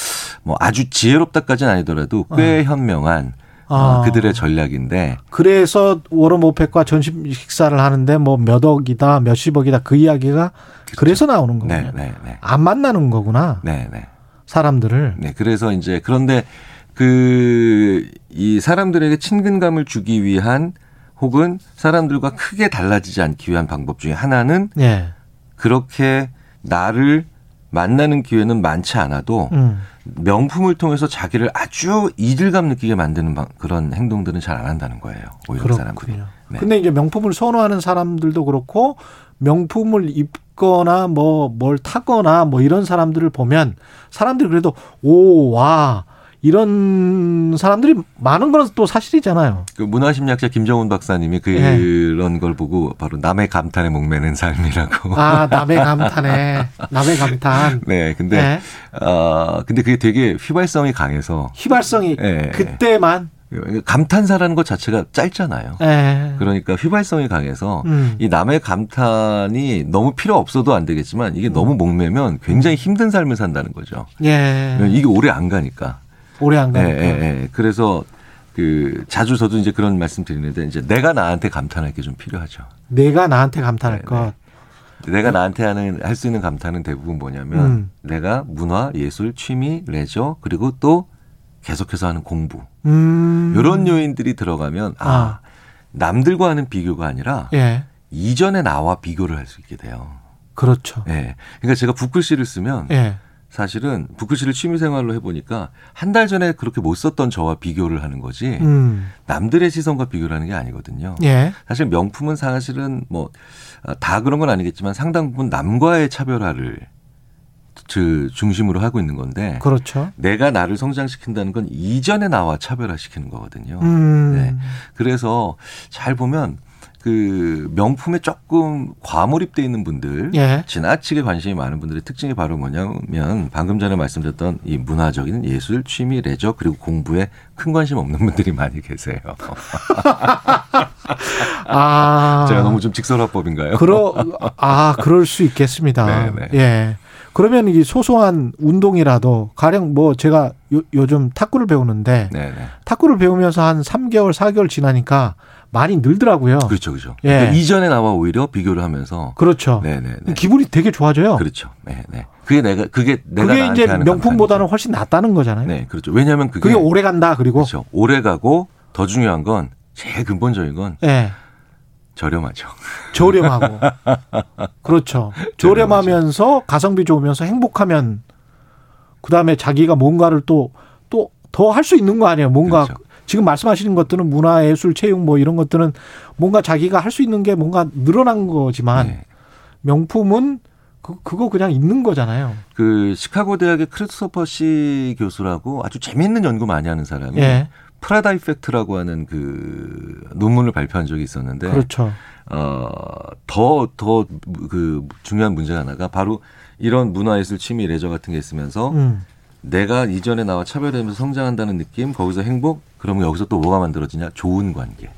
뭐 아주 지혜롭다까지는 아니더라도 꽤 현명한 어, 아. 그들의 전략인데 그래서 워런 모펫과 전심 식사를 하는데 뭐 몇 억이다, 몇십억이다 그 이야기가 그래서 나오는 거군요. 네, 네, 네. 안 만나는 거구나. 네, 네. 사람들을. 네, 그래서 이제 그런데 그 이 사람들에게 친근감을 주기 위한 혹은 사람들과 크게 달라지지 않기 위한 방법 중에 하나는 예. 그렇게 나를 만나는 기회는 많지 않아도 음. 명품을 통해서 자기를 아주 이질감 느끼게 만드는 방- 그런 행동들은 잘 안 한다는 거예요. 오히려 사람들이. 그렇군요. 네. 근데 이제 명품을 선호하는 사람들도 그렇고 명품을 입거나 뭐 뭘 타거나 뭐 이런 사람들을 보면 사람들이 그래도 오, 와. 이런 사람들이 많은 건 또 사실이잖아요. 그 문화심리학자 김정훈 박사님이 네. 그런 걸 보고 바로 남의 감탄에 목매는 삶이라고. 아, 남의 감탄에. 남의 감탄. 네, 근데 네. 아 근데 그게 되게 휘발성이 강해서 휘발성이 예. 그때만. 감탄사라는 것 자체가 짧잖아요. 예. 그러니까 휘발성이 강해서 음. 이 남의 감탄이 너무 필요 없어도 안 되겠지만 이게 음. 너무 목매면 굉장히 힘든 삶을 산다는 거죠. 예. 이게 오래 안 가니까. 오래 안 예, 가니까. 예, 예. 그래서 그 자주 저도 이제 그런 말씀 드리는데 이제 내가 나한테 감탄할 게 좀 필요하죠. 내가 나한테 감탄할 네, 것. 내가 나한테 하는 할 수 있는 감탄은 대부분 뭐냐면 음. 내가 문화, 예술, 취미, 레저 그리고 또 계속해서 하는 공부 음. 이런 요인들이 들어가면 아, 아. 남들과 하는 비교가 아니라 예. 이전에 나와 비교를 할 수 있게 돼요. 그렇죠. 예. 그러니까 제가 붓글씨를 쓰면 예. 사실은 붓글씨를 취미생활로 해보니까 한 달 전에 그렇게 못 썼던 저와 비교를 하는 거지 음. 남들의 시선과 비교를 하는 게 아니거든요. 예. 사실 명품은 사실은 뭐 다 그런 건 아니겠지만 상당 부분 남과의 차별화를 그 중심으로 하고 있는 건데 그렇죠. 내가 나를 성장시킨다는 건 이전에 나와 차별화시키는 거거든요. 음. 네. 그래서 잘 보면 그 명품에 조금 과몰입돼 있는 분들, 예. 지나치게 관심이 많은 분들의 특징이 바로 뭐냐면 방금 전에 말씀드렸던 이 문화적인 예술, 취미, 레저 그리고 공부에 큰 관심 없는 분들이 많이 계세요. [laughs] 아. 제가 너무 좀 직설화법인가요? 그러 아 그럴 수 있겠습니다. 네, 네. 예. 그러면 이 소소한 운동이라도 가령 뭐 제가 요, 요즘 탁구를 배우는데 네, 네. 탁구를 배우면서 한 3개월, 4개월 지나니까 많이 늘더라고요. 그렇죠, 그렇죠. 예. 그러니까 이전에 나와 오히려 비교를 하면서 그렇죠. 네, 네, 네. 기분이 되게 좋아져요. 그렇죠. 네, 네. 그게 내가 그게 내가 그게 이제 명품보다는. 훨씬 낫다는 거잖아요. 네, 그렇죠. 왜냐하면 그게 그게 오래 간다. 그리고 그렇죠. 오래 가고 더 중요한 건 제일 근본적인 건 예. 저렴하죠. 저렴하고. [laughs] 그렇죠. 저렴하면서 가성비 좋으면서 행복하면 그 다음에 자기가 뭔가를 또 또 더 할 수 있는 거 아니에요. 뭔가 그렇죠. 지금 말씀하시는 것들은 문화, 예술, 체육 뭐 이런 것들은 뭔가 자기가 할 수 있는 게 뭔가 늘어난 거지만 네. 명품은 그, 그거 그냥 있는 거잖아요. 그 시카고 대학의 크리스토퍼 씨 교수라고 아주 재미있는 연구 많이 하는 사람이 예. 프라다 이펙트라고 하는 그 논문을 발표한 적이 있었는데 그렇죠. 어더 더 그 중요한 문제 하나가 바로 이런 문화예술 취미 레저 같은 게 있으면서 음. 내가 이전에 나와 차별되면서 성장한다는 느낌 거기서 행복 그러면 여기서 또 뭐가 만들어지냐 좋은 관계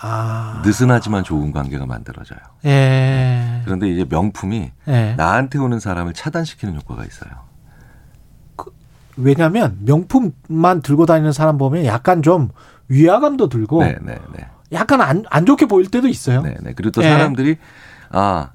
아. 느슨하지만 좋은 관계가 만들어져요 예. 그런데 이제 명품이 예. 나한테 오는 사람을 차단시키는 효과가 있어요 왜냐하면 명품만 들고 다니는 사람 보면 약간 좀 위화감도 들고 네, 네, 네. 약간 안, 안 좋게 보일 때도 있어요. 네, 네. 그리고 또 예. 사람들이 아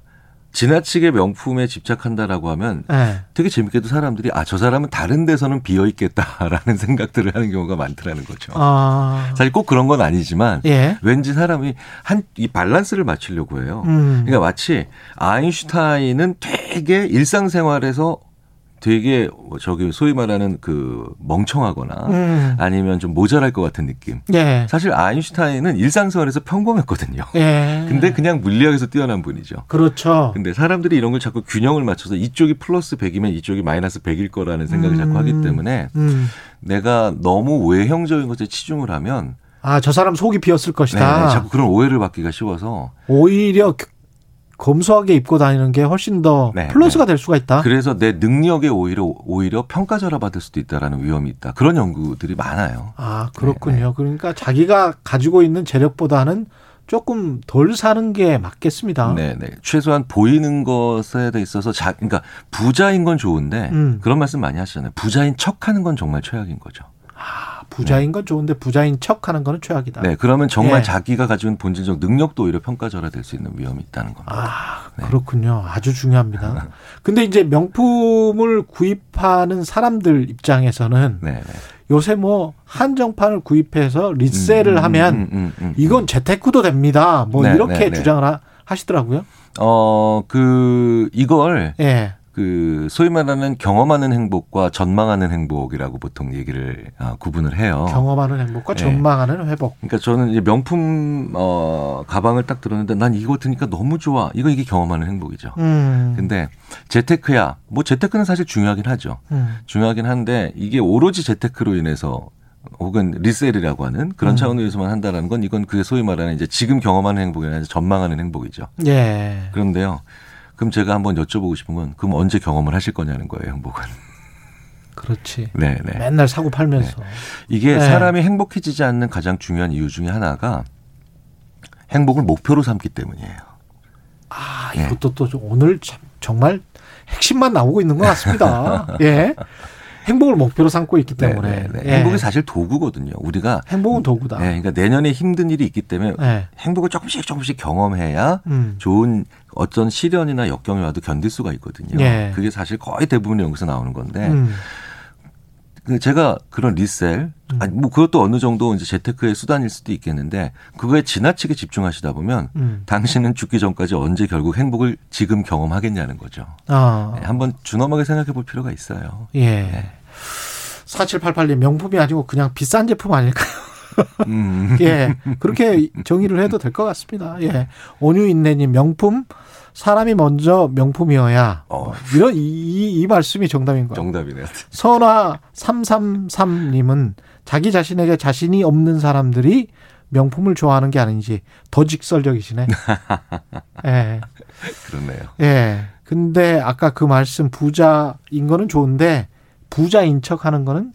지나치게 명품에 집착한다라고 하면 예. 되게 재밌게도 사람들이 아 저 사람은 다른 데서는 비어 있겠다라는 [laughs] 생각들을 하는 경우가 많더라는 거죠. 아, 사실 꼭 그런 건 아니지만 예. 왠지 사람이 한 이 밸런스를 맞추려고 해요. 음. 그러니까 마치 아인슈타인은 되게 일상생활에서 되게 뭐 저기 소위 말하는 그 멍청하거나 음. 아니면 좀 모자랄 것 같은 느낌. 예. 사실 아인슈타인은 일상생활에서 평범했거든요. 예. 근데 그냥 물리학에서 뛰어난 분이죠. 그렇죠. 근데 사람들이 이런 걸 자꾸 균형을 맞춰서 이쪽이 플러스 100이면 이쪽이 마이너스 100일 거라는 생각을 자꾸 하기 때문에 음. 내가 너무 외형적인 것에 치중을 하면 아, 저 사람 속이 비었을 네, 것이다. 자꾸 그런 오해를 받기가 쉬워서 오히려 그- 검소하게 입고 다니는 게 훨씬 더 네, 플러스가 될 수가 있다. 그래서 내 능력에 오히려 오히려 평가절하 받을 수도 있다라는 위험이 있다. 그런 연구들이 많아요. 아, 그렇군요. 그러니까 자기가 가지고 있는 재력보다는 조금 덜 사는 게 맞겠습니다. 네, 네. 최소한 보이는 것에 대 있어서 자, 그러니까 부자인 건 좋은데 음. 그런 말씀 많이 하시잖아요. 부자인 척하는 건 정말 최악인 거죠. 아, 부자인 건 좋은데 부자인 척 하는 거는 최악이다. 네, 그러면 정말 예. 자기가 가지고 있는 본질적 능력도 오히려 평가절하될 수 있는 위험이 있다는 겁니다. 아, 네. 그렇군요. 아주 중요합니다. [laughs] 근데 이제 명품을 구입하는 사람들 입장에서는 네, 네. 요새 뭐 한정판을 구입해서 리셀을 음, 하면 음, 음, 음, 이건 재테크도 됩니다. 뭐 네, 이렇게 네, 네. 주장을 하, 하시더라고요. 어, 그 이걸 예. 그 소위 말하는 경험하는 행복과 전망하는 행복이라고 보통 얘기를 아, 구분을 해요. 경험하는 행복과 네. 전망하는 회복. 그러니까 저는 이제 명품 어 가방을 딱 들었는데 난 이거 드니까 너무 좋아. 이거 이게 경험하는 행복이죠. 음. 근데 재테크야. 뭐 재테크는 사실 중요하긴 하죠. 음. 중요하긴 한데 이게 오로지 재테크로 인해서 혹은 리셀이라고 하는 그런 음. 차원에서만 한다라는 건 이건 그게 소위 말하는 이제 지금 경험하는 행복이 아니라 전망하는 행복이죠. 예. 그런데요. 그럼 제가 한번 여쭤보고 싶은 건 그럼 언제 경험을 하실 거냐는 거예요, 행복은. 그렇지. [laughs] 네, 네. 맨날 사고 팔면서. 이게 네. 사람이 행복해지지 않는 가장 중요한 이유 중에 하나가 행복을 목표로 삼기 때문이에요. 아, 네. 이것도 또좀 오늘 참 정말 핵심만 나오고 있는 것 같습니다. [laughs] 예. 행복을 목표로 삼고 있기 때문에. 네, 네, 네. 예. 행복이 사실 도구거든요. 우리가 행복은 도구다. 네, 그러니까 내년에 힘든 일이 있기 때문에 네. 행복을 조금씩 조금씩 경험해야 음. 좋은 어떤 시련이나 역경이 와도 견딜 수가 있거든요. 예. 그게 사실 거의 대부분의 연구에서 나오는 건데 음. 그 제가 그런 리셀, 음. 아니 뭐 그것도 어느 정도 이제 재테크의 수단일 수도 있겠는데 그거에 지나치게 집중하시다 보면 음. 당신은 죽기 전까지 언제 결국 행복을 지금 경험하겠냐는 거죠. 아. 네, 한번 준엄하게 생각해 볼 필요가 있어요. 예. 4788님 명품이 아니고 그냥 비싼 제품 아닐까요? 음. [laughs] 예. 그렇게 정의를 해도 될 것 같습니다. 예. 온유인내님 명품 사람이 먼저 명품이어야 어. 이런 이, 이, 이 말씀이 정답인 거예요. 정답이네요. 선화 333님은 자기 자신에게 자신이 없는 사람들이 명품을 좋아하는 게 아닌지 더 직설적이시네. [laughs] 예. 그렇네요. 예. 근데 아까 그 말씀 부자인 거는 좋은데 부자인 척 하는 거는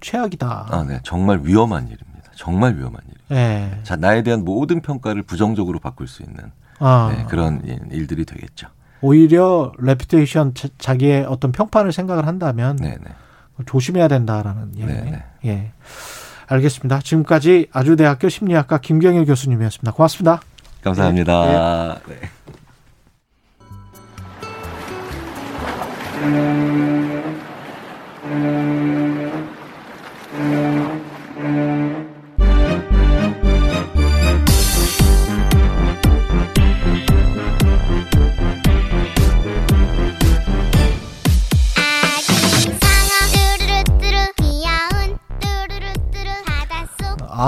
최악이다. 아, 네. 정말 위험한 일입니다. 정말 위험한 일. 예. 자, 나에 대한 모든 평가를 부정적으로 바꿀 수 있는 아, 네, 그런 일- 일들이 되겠죠. 오히려 레피테이션 자- 자기의 어떤 평판을 생각을 한다면 네, 네. 조심해야 된다라는 얘기. 네, 네. 예. 알겠습니다. 지금까지 아주대학교 심리학과 김경일 교수님이었습니다. 고맙습니다. 감사합니다. 네. 뚜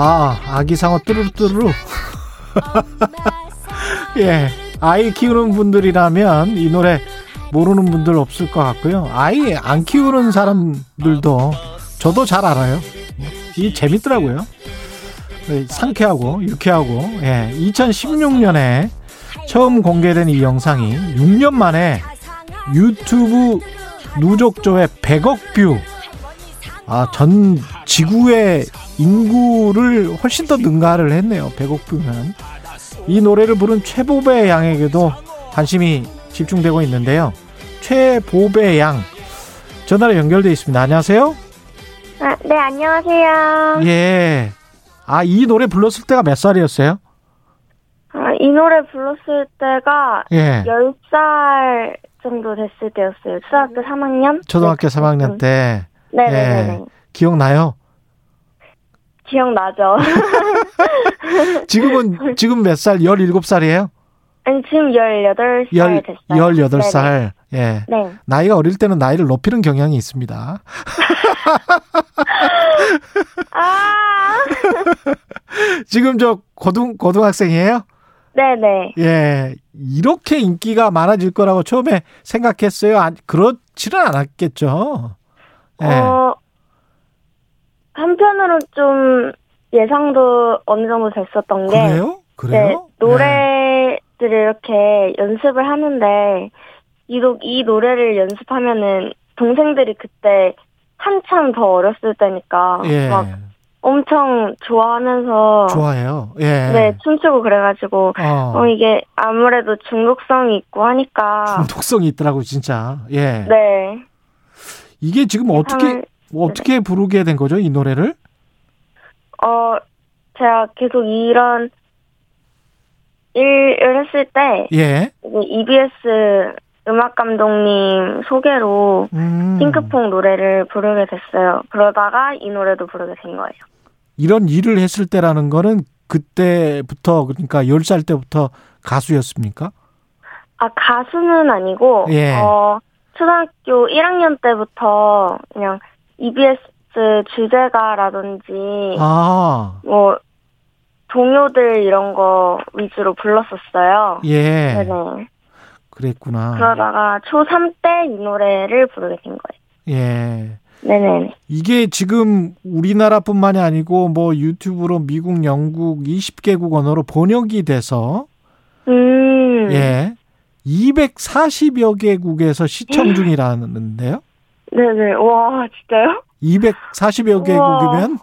아, 아기 상어 뚜루뚜루. [laughs] 예. 아이 키우는 분들이라면 이 노래 모르는 분들 없을 것 같고요. 아이 안 키우는 사람들도 저도 잘 알아요. 이 재밌더라고요. 네, 상쾌하고 유쾌하고 예. 2016년에 처음 공개된 이 영상이 6년 만에 유튜브 누적조회 100억 뷰. 아, 전 지구의 인구를 훨씬 더 능가를 했네요. 100억 뷰면. 이 노래를 부른 최보배 양에게도 관심이 집중되고 있는데요. 최보배 양. 전화로 연결돼 있습니다. 안녕하세요. 아, 네, 안녕하세요. 예. 아, 이 노래 불렀을 때가 몇 살이었어요? 아, 이 노래 불렀을 때가 예. 10살 정도 됐을 때였어요. 초등학교 3학년? 초등학교 3학년 때. 네 네네. 예. 기억나요? 기억나죠? [laughs] 지금은, 지금 몇 살? 17살이에요? 아니, 지금 18살 열, 됐어요. 18살. 예. 네네. 네. 나이가 어릴 때는 나이를 높이는 경향이 있습니다. [laughs] 아, [laughs] 지금 저 고등, 고등학생이에요? 네 네. 예. 이렇게 인기가 많아질 거라고 처음에 생각했어요? 아, 그렇지는 않았겠죠. 예. 어, 한편으로 좀 예상도 어느 정도 됐었던 게. 그래요? 그래요? 네, 노래들을 이렇게 연습을 하는데, 유독 이 노래를 연습하면은 동생들이 그때 한참 더 어렸을 때니까 예. 막 엄청 좋아하면서 좋아해요. 예. 네 춤추고 그래가지고 어. 어 이게 아무래도 중독성이 있고 하니까 중독성이 있더라고 진짜. 예. 네 이게 지금 어떻게 예상을- 어떻게 부르게 된 거죠 이 노래를? 어 제가 계속 이런 일을 했을 때 예. EBS 음악 감독님 소개로 음. 핑크퐁 노래를 부르게 됐어요. 그러다가 이 노래도 부르게 된 거예요. 이런 일을 했을 때라는 거는 그때부터 그러니까 10살 때부터 가수였습니까? 아 가수는 아니고 예. 어 초등학교 1학년 때부터 그냥 EBS 주제가라든지 아. 뭐 동요들 이런 거 위주로 불렀었어요. 예. 네네. 그랬구나. 그러다가 초3 때 이 노래를 부르게 된 거예요. 예. 네네. 이게 지금 우리나라뿐만이 아니고 뭐 유튜브로 미국, 영국 20개국 언어로 번역이 돼서 음. 예. 240여 개국에서 시청 중이라는데요. 네네. 와 진짜요? 240여 개국이면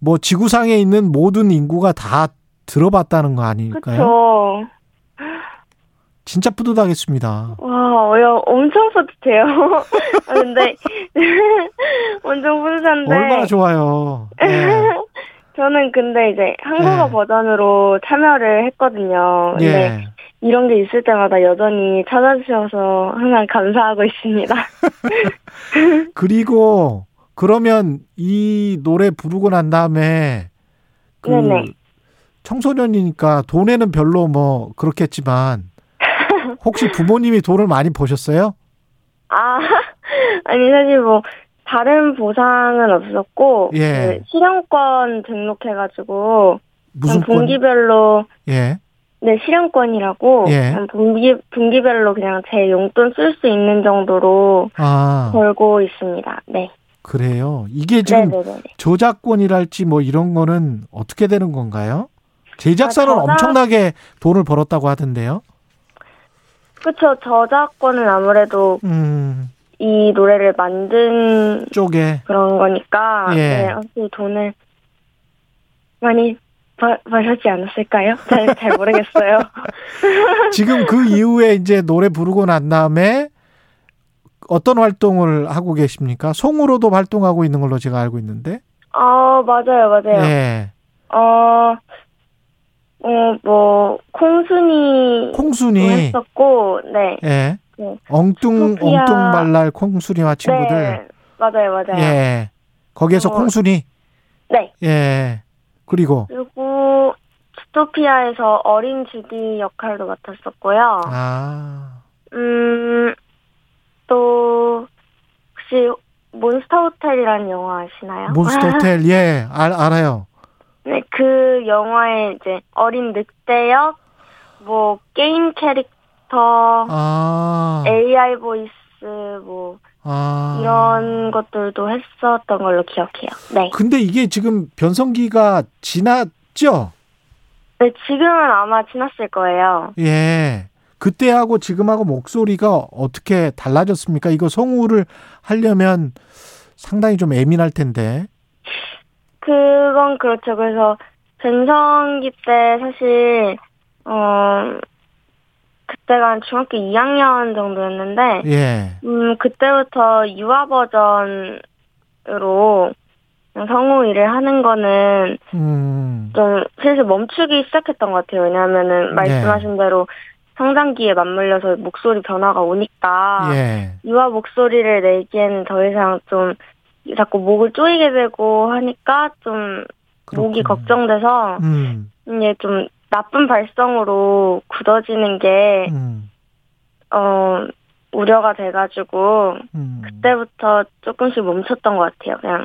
뭐 지구상에 있는 모든 인구가 다 들어봤다는 거 아닐까요? 그쵸. 진짜 뿌듯하겠습니다. 와, 야, 엄청 뿌듯해요. [laughs] 아, 근데, [laughs] 엄청 뿌듯한데. 얼마나 좋아요. 예. [laughs] 저는 근데 이제 한국어 예. 버전으로 참여를 했거든요. 근데 예. 이런 게 있을 때마다 여전히 찾아주셔서 항상 감사하고 있습니다. [laughs] 그리고 그러면 이 노래 부르고 난 다음에 그 네네. 청소년이니까 돈에는 별로 뭐 그렇겠지만 [laughs] 혹시 부모님이 돈을 많이 버셨어요? 아, [laughs] 아니, 사실 뭐, 다른 보상은 없었고, 예. 그 실용권 등록해가지고, 무슨 그냥 분기별로, 예. 네, 실용권이라고, 예. 그냥 분기, 분기별로 그냥 제 용돈 쓸 수 있는 정도로 아, 벌고 있습니다. 네. 그래요. 이게 지금 네네네. 저작권이랄지 뭐 이런 거는 어떻게 되는 건가요? 제작사는 아, 저작- 엄청나게 돈을 벌었다고 하던데요. 그쵸, 저작권은 아무래도 음, 이 노래를 만든 쪽에 그런 거니까, 예. 네, 확실히 돈을 많이 벌, 벌었지 않았을까요? 잘, 잘 모르겠어요. [laughs] 지금 그 이후에 이제 노래 부르고 난 다음에 어떤 활동을 하고 계십니까? 송으로도 활동하고 있는 걸로 제가 알고 있는데. 어, 맞아요, 맞아요. 예. 어, 어, 뭐, 콩순이. 콩순이. 했었고, 네. 예. 네. 엉뚱 스토피아. 엉뚱발랄 콩순이와 친구들. 네, 맞아요, 맞아요. 예. 거기에서 어. 콩순이. 네. 예. 그리고 그리고, 스토피아에서 어린 주디 역할도 맡았었고요. 아. 음, 또, 혹시, 몬스터 호텔이라는 영화 아시나요? 몬스터 [laughs] 호텔 예, 알, 알아요. 네, 그 영화에 이제 어린 늑대 역, 뭐, 게임 캐릭터, 아. AI voice, 뭐, 아. 이런 것들도 했었던 걸로 기억해요. 네. 근데 이게 지금 변성기가 지났죠? 네, 지금은 아마 지났을 거예요. 예. 그때하고 지금하고 목소리가 어떻게 달라졌습니까? 이거 성우를 하려면 상당히 좀 예민할 텐데. 그건 그렇죠. 그래서 변성기 때 사실 어 그때가 한 중학교 2학년 정도였는데 예. 음 그때부터 유아 버전으로 성우 일을 하는 거는 음. 좀 슬슬 멈추기 시작했던 것 같아요. 왜냐하면은 말씀하신 대로 성장기에 맞물려서 목소리 변화가 오니까 예. 유아 목소리를 내기에는 더 이상 좀 자꾸 목을 조이게 되고 하니까 좀 목이 걱정돼서 음. 이게 좀 나쁜 발성으로 굳어지는 게 음. 어, 우려가 돼가지고, 음. 그때부터 조금씩 멈췄던 것 같아요. 그냥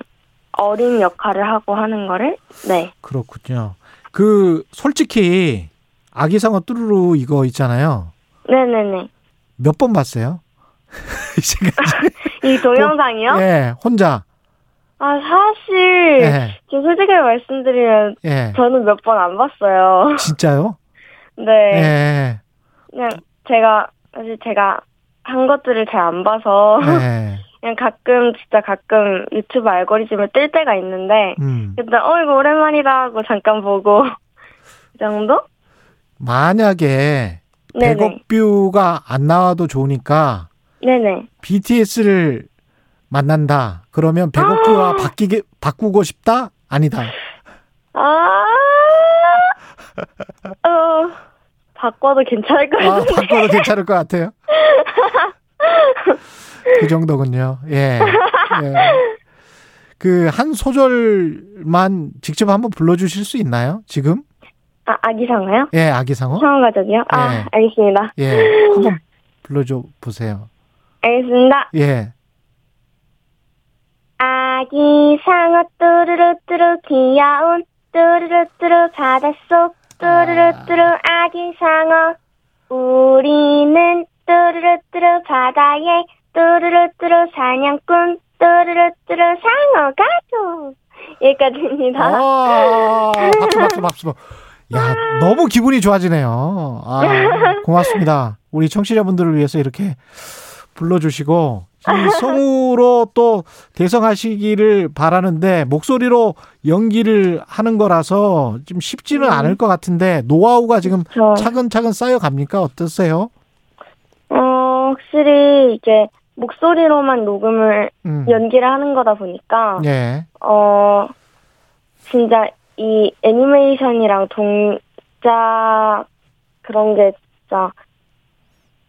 어린 역할을 하고 하는 거를. 네. 그렇군요. 그 솔직히 아기상어 뚜루루 이거 있잖아요. 네네네. 몇 번 봤어요? [laughs] 이제까지. 이 동영상이요? 예, 혼자. 아, 사실, 예. 저 솔직하게 말씀드리면, 예. 저는 몇 번 안 봤어요. 진짜요? [laughs] 네. 예. 그냥 제가, 사실 제가 한 것들을 잘 안 봐서, 예. [laughs] 그냥 가끔, 진짜 가끔 유튜브 알고리즘을 뜰 때가 있는데, 음. 일단, 어, 이거 오랜만이다 하고 잠깐 보고, [laughs] 그 정도? 만약에 네네. 100억 뷰가 안 나와도 좋으니까 네네. BTS를 만난다. 그러면 100억 뷰와 바뀌게 바꾸고 싶다? 아니다. 아, 어, 바꿔도 괜찮을 것 아, 같은데. 바꿔도 괜찮을 것 같아요. [laughs] 그 정도군요. 예. 예. 그한 소절만 직접 한번 불러주실 수 있나요? 지금? 아, 아기상어요? 예, 아기상어. 상어가족이요? 아, 예. 알겠습니다. 예, 한번 불러줘 보세요. 알겠습니다. 예. 아기 상어 뚜루루 뚜루 귀여운 뚜루루 뚜루 바닷속 뚜루루 뚜루 아기 상어 우리는 뚜루루 뚜루 바다에 뚜루루 뚜루 사냥꾼 뚜루루 뚜루 상어 가족 여기까지입니다. 아, 박수, 박수, 박수. 야, 너무 기분이 좋아지네요. 아, [laughs] 고맙습니다. 우리 청취자분들을 위해서 이렇게 불러주시고, 이 성우로 또 대성하시기를 바라는데, 목소리로 연기를 하는 거라서 좀 쉽지는 않을 것 같은데, 노하우가 지금 차근차근 쌓여갑니까? 어떠세요? 어, 확실히 이제 목소리로만 녹음을 음. 연기를 하는 거다 보니까 예. 어 진짜 이 애니메이션이랑 동작 그런 게 진짜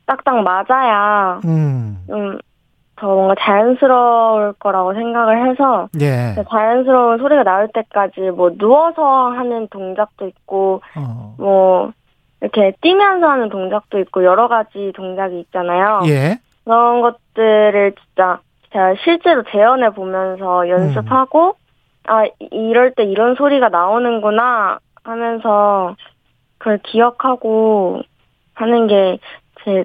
딱딱 맞아야 음. 좀 더 뭔가 자연스러울 거라고 생각을 해서 예. 자연스러운 소리가 나올 때까지 뭐 누워서 하는 동작도 있고 어. 뭐 이렇게 뛰면서 하는 동작도 있고 여러 가지 동작이 있잖아요. 예. 그런 것들을 진짜 제가 실제로 재현해 보면서 연습하고 아 이- 이럴 때 이런 소리가 나오는구나 하면서 그걸 기억하고 하는 게 제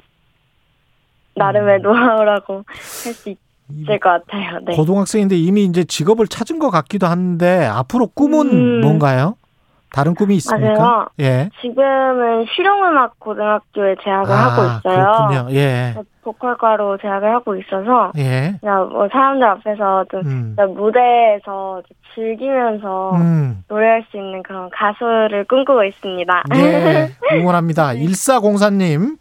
나름의 노하우라고 할 수 있을 것 같아요. 네. 고등학생인데 이미 이제 직업을 찾은 것 같기도 한데, 앞으로 꿈은 음. 뭔가요? 다른 꿈이 있습니까? 맞아요. 예. 지금은 실용음악 고등학교에 재학을 하고 있어요. 아, 그렇군요. 예. 보컬과로 재학을 하고 있어서 예. 그냥 뭐 사람들 앞에서 좀 음. 무대에서 즐기면서 음. 노래할 수 있는 그런 가수를 꿈꾸고 있습니다. 예. [laughs] 응원합니다. 1404님,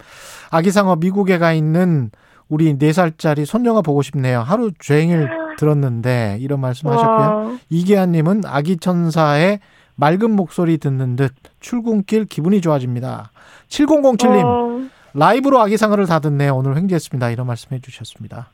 아기상어 미국에 가 있는 우리 4살짜리 손녀가 보고 싶네요. 하루 종일 들었는데, 이런 말씀 하셨고요. 와. 이계한님은 아기 천사의 맑은 목소리 듣는 듯 출근길 기분이 좋아집니다. 7007님, 어, 라이브로 아기상어를 다 듣네요. 오늘 횡재했습니다. 이런 말씀 해 주셨습니다.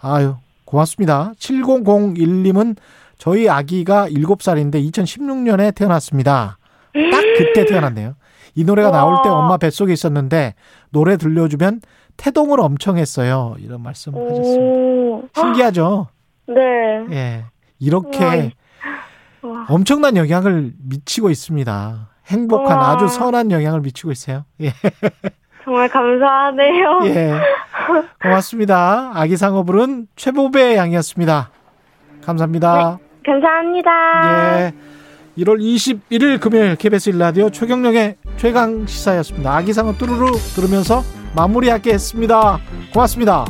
아유, 고맙습니다. 7001님은 저희 아기가 7살인데 2016년에 태어났습니다. 딱 그때 태어났네요. 이 노래가 나올 때 엄마 뱃속에 있었는데 노래 들려주면 태동을 엄청 했어요. 이런 말씀 하셨습니다. 오. 신기하죠? 네. 예. 이렇게 우와. 와. 엄청난 영향을 미치고 있습니다. 행복한 우와. 아주 선한 영향을 미치고 있어요. 예. [laughs] 정말 감사하네요. 예. 고맙습니다. 아기 상어불은 최보배 양이었습니다. 감사합니다. 감사합니다. 예. 1월 21일 금요일 KBS 1라디오 최경령의 최강 시사였습니다. 아기 상어 뚜루루 들으면서 마무리하겠습니다. 고맙습니다.